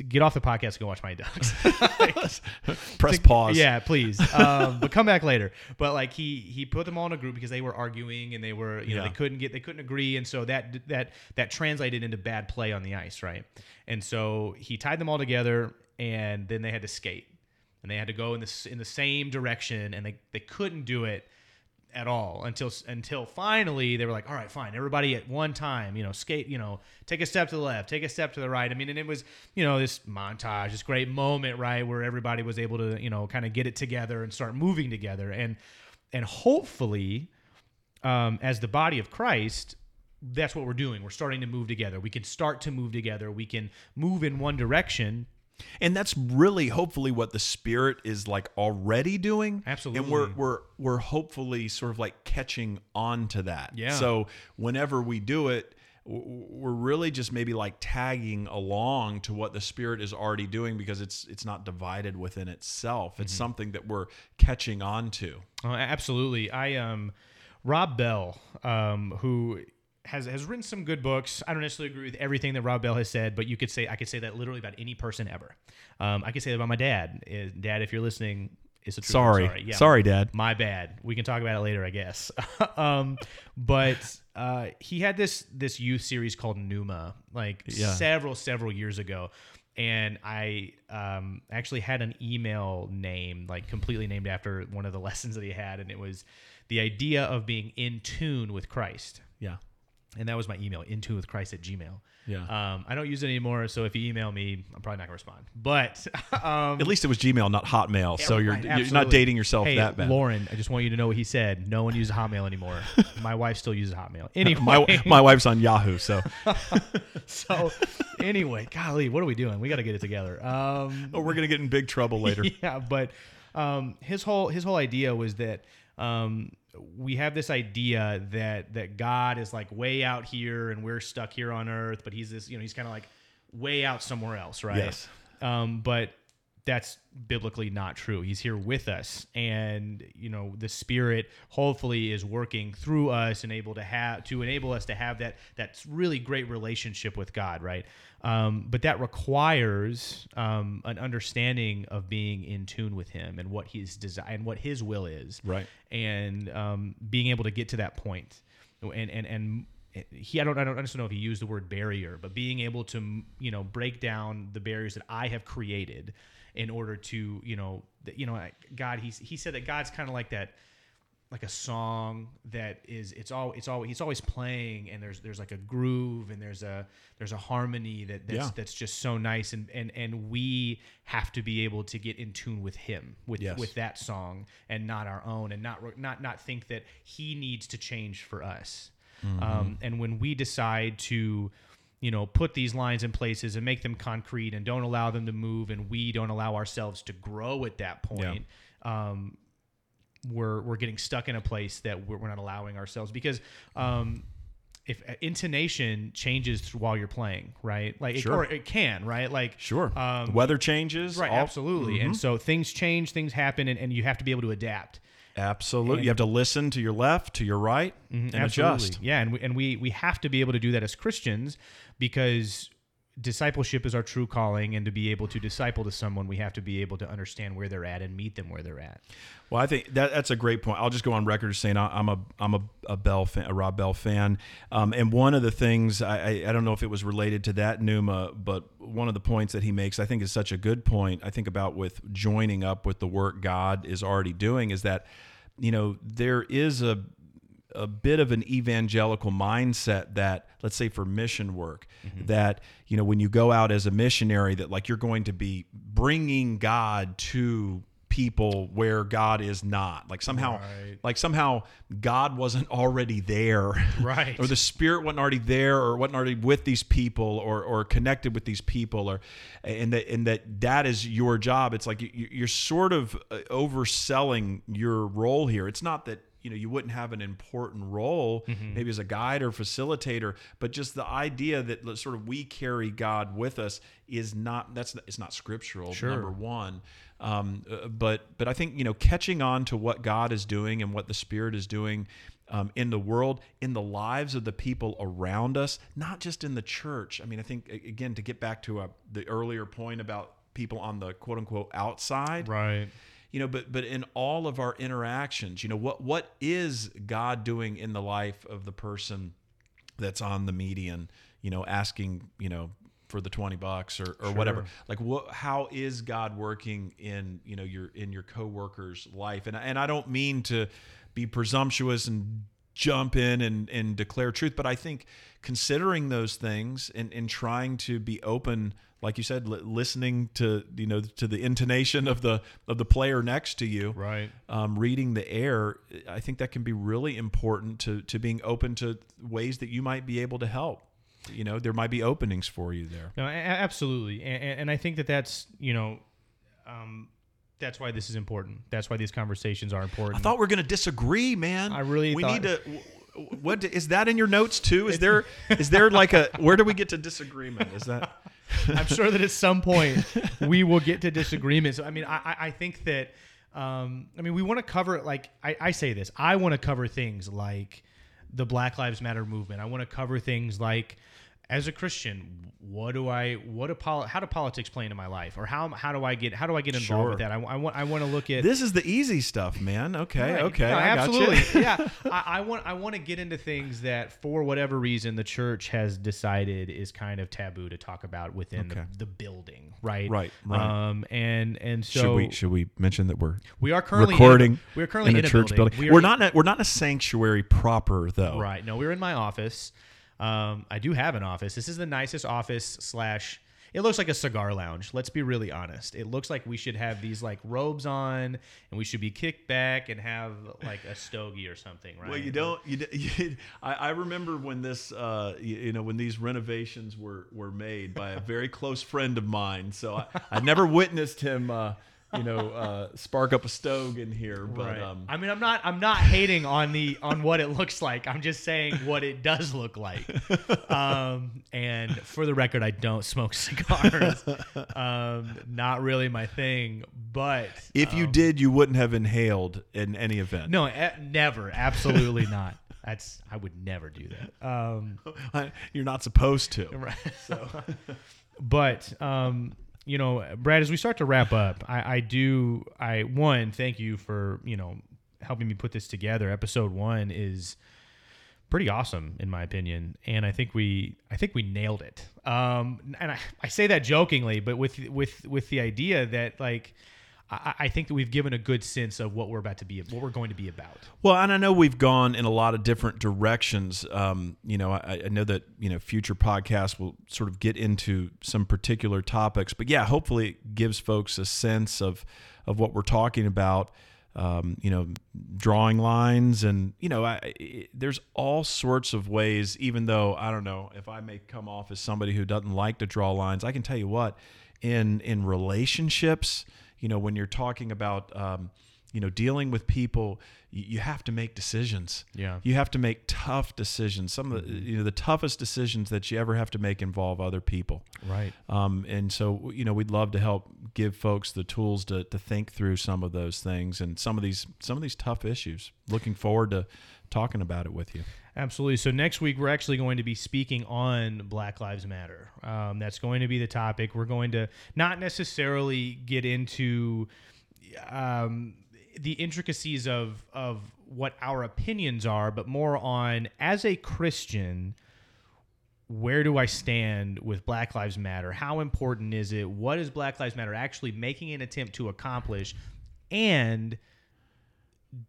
get off the podcast and go watch Mighty Ducks. Press pause. Yeah, please. Um, but come back later. But like he he put them all in a group because they were arguing and they were you know Yeah. they couldn't get they couldn't agree and so that that that translated into bad play on the ice, right? And so he tied them all together and then they had to skate and they had to go in this in the same direction and they they couldn't do it at all until until finally they were like all right fine everybody at one time you know skate you know take a step to the left take a step to the right. I mean and it was you know this montage this great moment right where everybody was able to you know kind of get it together and start moving together. And and hopefully um, as the body of christ that's what we're doing. We're starting to move together. We can start to move together. We can move in one direction And that's really hopefully what the spirit is like already doing. Absolutely. And we're we're we're hopefully sort of like catching on to that. Yeah. So whenever we do it, we're really just maybe like tagging along to what the spirit is already doing because it's it's not divided within itself. It's something that we're catching on to. Oh, absolutely. I um Rob Bell, um, who has has written some good books. I don't necessarily agree with everything that Rob Bell has said, but you could say I could say that literally about any person ever. Um, I could say that about my dad. Uh, Dad, if you're listening, it's. I'm Sorry. sorry, Sorry, Yeah, Dad. my bad. We can talk about it later, I guess. um, but uh, he had this this youth series called Nooma, like Yeah. several several years ago, and I um, actually had an email name like completely named after one of the lessons that he had, and it was the idea of being in tune with Christ, Yeah. And that was my email, in tune with Christ at Gmail. Yeah. Um, I don't use it anymore, so if you email me, I'm probably not gonna respond. But um, At least it was Gmail, not Hotmail. so you're right, you're not dating yourself hey, that bad. Lauren, I just want you to know what he said. No one uses Hotmail anymore. My wife still uses Hotmail. Anyway, my my wife's on Yahoo, so so anyway, golly, what are we doing? We got to get it together. Um, oh, we're gonna get in big trouble later. yeah, but um, his whole his whole idea was that um, we have this idea that that God is like way out here and we're stuck here on Earth, but he's this you know he's kind of like way out somewhere else, right? Yes. Um, but that's biblically not true. He's here with us, and you know the Spirit hopefully is working through us and able to have to enable us to have that that really great relationship with God, right? Um, but that requires um, an understanding of being in tune with Him and what His desire and what His will is, Right. And um, being able to get to that point, and and and he I don't I don't understand know if he used the word barrier, but being able to you know break down the barriers that I have created in order to you know that you know God he's he said that God's kind of like that like a song that is it's all it's all he's always playing and there's there's like a groove and there's a there's a harmony that that's, Yeah. that's just so nice and and and we have to be able to get in tune with him with Yes. with that song and not our own and not not not think that he needs to change for us um, and when we decide to you know put these lines in places and make them concrete and don't allow them to move and we don't allow ourselves to grow at that point um, we're we're getting stuck in a place that we're, we're not allowing ourselves because um, if intonation changes while you're playing, right? Like, it, or it can, right? Like, Sure. Um, weather changes. right? all- absolutely. And so things change, things happen, and, and you have to be able to adapt. Absolutely. you have to listen to your left, to your right, and Mm-hmm. Absolutely. adjust. Yeah, and we, and we we have to be able to do that as Christians because discipleship is our true calling, and to be able to disciple to someone, we have to be able to understand where they're at and meet them where they're at. Well, I think that that's a great point. I'll just go on record saying I- I'm a I'm a, a Bell fan, a Rob Bell fan. Um, and one of the things I, I I don't know if it was related to that Nooma, but one of the points that he makes I think is such a good point. I think about with joining up with the work God is already doing is that you know there is a a bit of an evangelical mindset that let's say for mission work that you know when you go out as a missionary that like you're going to be bringing God to people where God is not. Like somehow Right. like somehow God wasn't already there. Right. or the spirit wasn't already there or wasn't already with these people or or connected with these people or and that and that that is your job. It's like you, you're sort of uh, overselling your role here. It's not that you know you wouldn't have an important role maybe as a guide or facilitator but just the idea that sort of we carry god with us is not that's it's not scriptural Sure. number one um, uh, but but i think you know catching on to what god is doing and what the spirit is doing um, in the world in the lives of the people around us not just in the church i mean i think again to get back to uh the earlier point about people on the quote unquote outside Right. You know but but in all of our interactions you know what what is god doing in the life of the person that's on the median you know asking you know for the 20 bucks or, or whatever? Like what how is god working in you know your in your coworker's life? And and i don't mean to be presumptuous and jump in and, and declare truth but i think considering those things and, and trying to be open like you said li- listening to you know to the intonation of the of the player next to you Right. um, reading the air i think that can be really important to to being open to ways that you might be able to help you know there might be openings for you there No, absolutely, and, and I think that that's you know, um, that's why this is important. That's why these conversations are important. i thought we are going to disagree man I really we thought- need to what is that in your notes too is there is there like a where do we get to disagreement is that I'm sure that at some point we will get to disagreements. I mean, I, I- think that Um, I mean, we want to cover like I, I say this. I want to cover things like the Black Lives Matter movement. I want to cover things like as a Christian, what do I what do poli- how do politics play into my life, or how how do I get how do I get involved Sure. with that? I, I want I want to look at This is the easy stuff, man. Okay, Right. okay, No, I absolutely. Gotcha. yeah, I, I want I want to get into things that, for whatever reason, the church has decided is kind of taboo to talk about within Okay. the, the building, right? Right, right. Um, and and so should we should we mention that we're we are currently recording? In a, we're currently in in a church building. building. We We're are- not in a, we're not in a sanctuary proper though. right. No, we're in my office. Um, I do have an office. This is the nicest office slash. It looks like a cigar lounge. Let's be really honest. It looks like we should have these like robes on, and we should be kicked back and have like a stogie or something, right? Well, you don't. You, you I, I remember when this, uh, you, you know, when these renovations were were made by a very close friend of mine. So I, I never witnessed him, uh, you know, uh, spark up a stove in here. But Right. um, I mean, I'm not. I'm not hating on the on what it looks like. I'm just saying what it does look like. Um, and for the record, I don't smoke cigars. Um, not really my thing. But if you did, you wouldn't have inhaled in any event. no, e- never. Absolutely not. That's. I would never do that. Um, you're not supposed to. Right. So, but um, you know, Brad, as we start to wrap up, I, I do. I one thank you for you know helping me put this together. Episode one is pretty awesome in my opinion, and I think we I think we nailed it. Um, and I, I say that jokingly, but with with with the idea that like. I, I think that we've given a good sense of what we're about to be, what we're going to be about. Well, and I know we've gone in a lot of different directions. Um, you know, I, I know that you know future podcasts will sort of get into some particular topics, but yeah, hopefully it gives folks a sense of of what we're talking about. Um, you know, drawing lines, and you know, I, there's all sorts of ways. Even though I don't know if I may come off as somebody who doesn't like to draw lines, I can tell you what, in in relationships, you know, when you're talking about um, you know dealing with people you, you have to make decisions. Yeah. you have to make tough decisions. Some of the you know the toughest decisions that you ever have to make involve other people. Right. um, and so you know we'd love to help give folks the tools to, to think through some of those things and some of these some of these tough issues. Looking forward to talking about it with you Absolutely. So next week we're actually going to be speaking on Black Lives Matter. Um, that's going to be the topic. We're going to not necessarily get into um, the intricacies of of what our opinions are, but more on as a Christian. Where do I stand with Black Lives Matter? How important is it? What is Black Lives Matter actually making an attempt to accomplish? And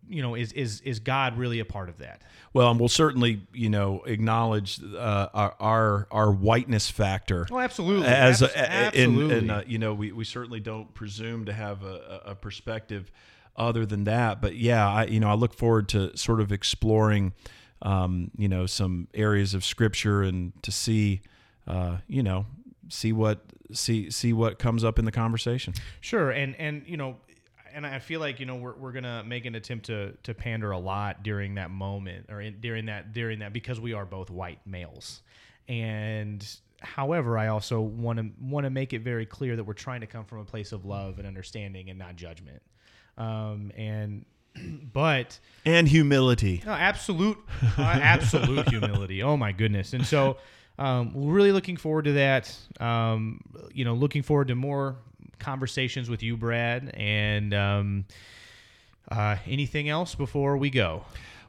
you know, is is is God really a part of that? well and we'll certainly you know acknowledge uh, our, our our whiteness factor Oh, absolutely. as Abs- a, a- absolutely. and, uh, you know we, we certainly don't presume to have a, a a perspective other than that but yeah I you know I look forward to sort of exploring um, you know some areas of scripture and to see uh, you know see what see see what comes up in the conversation sure, and and you know, and I feel like you know we're, we're gonna make an attempt to to pander a lot during that moment or in, during that during that because we are both white males, and however, I also want to want to make it very clear that we're trying to come from a place of love and understanding and not judgment, um, and but and humility No, absolute, uh, absolute humility. Oh my goodness! And so, um, we're really looking forward to that. Um, you know, looking forward to more conversations with you, Brad. And um, uh, anything else before we go?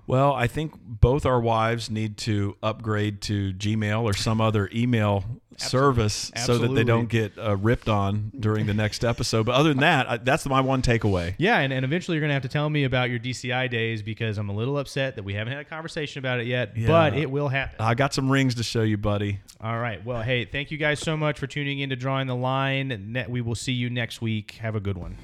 Well, I think both our wives need to upgrade to Gmail or some other email service so that they don't get uh, ripped on during the next episode. But other than that, I, that's my one takeaway. Yeah, and, and eventually you're gonna have to tell me about your DCI days because I'm a little upset that we haven't had a conversation about it yet. But it will happen. I got some rings to show you, buddy. All right. Well, hey, thank you guys so much for tuning in to Drawing the Line. We will see you next week. Have a good one.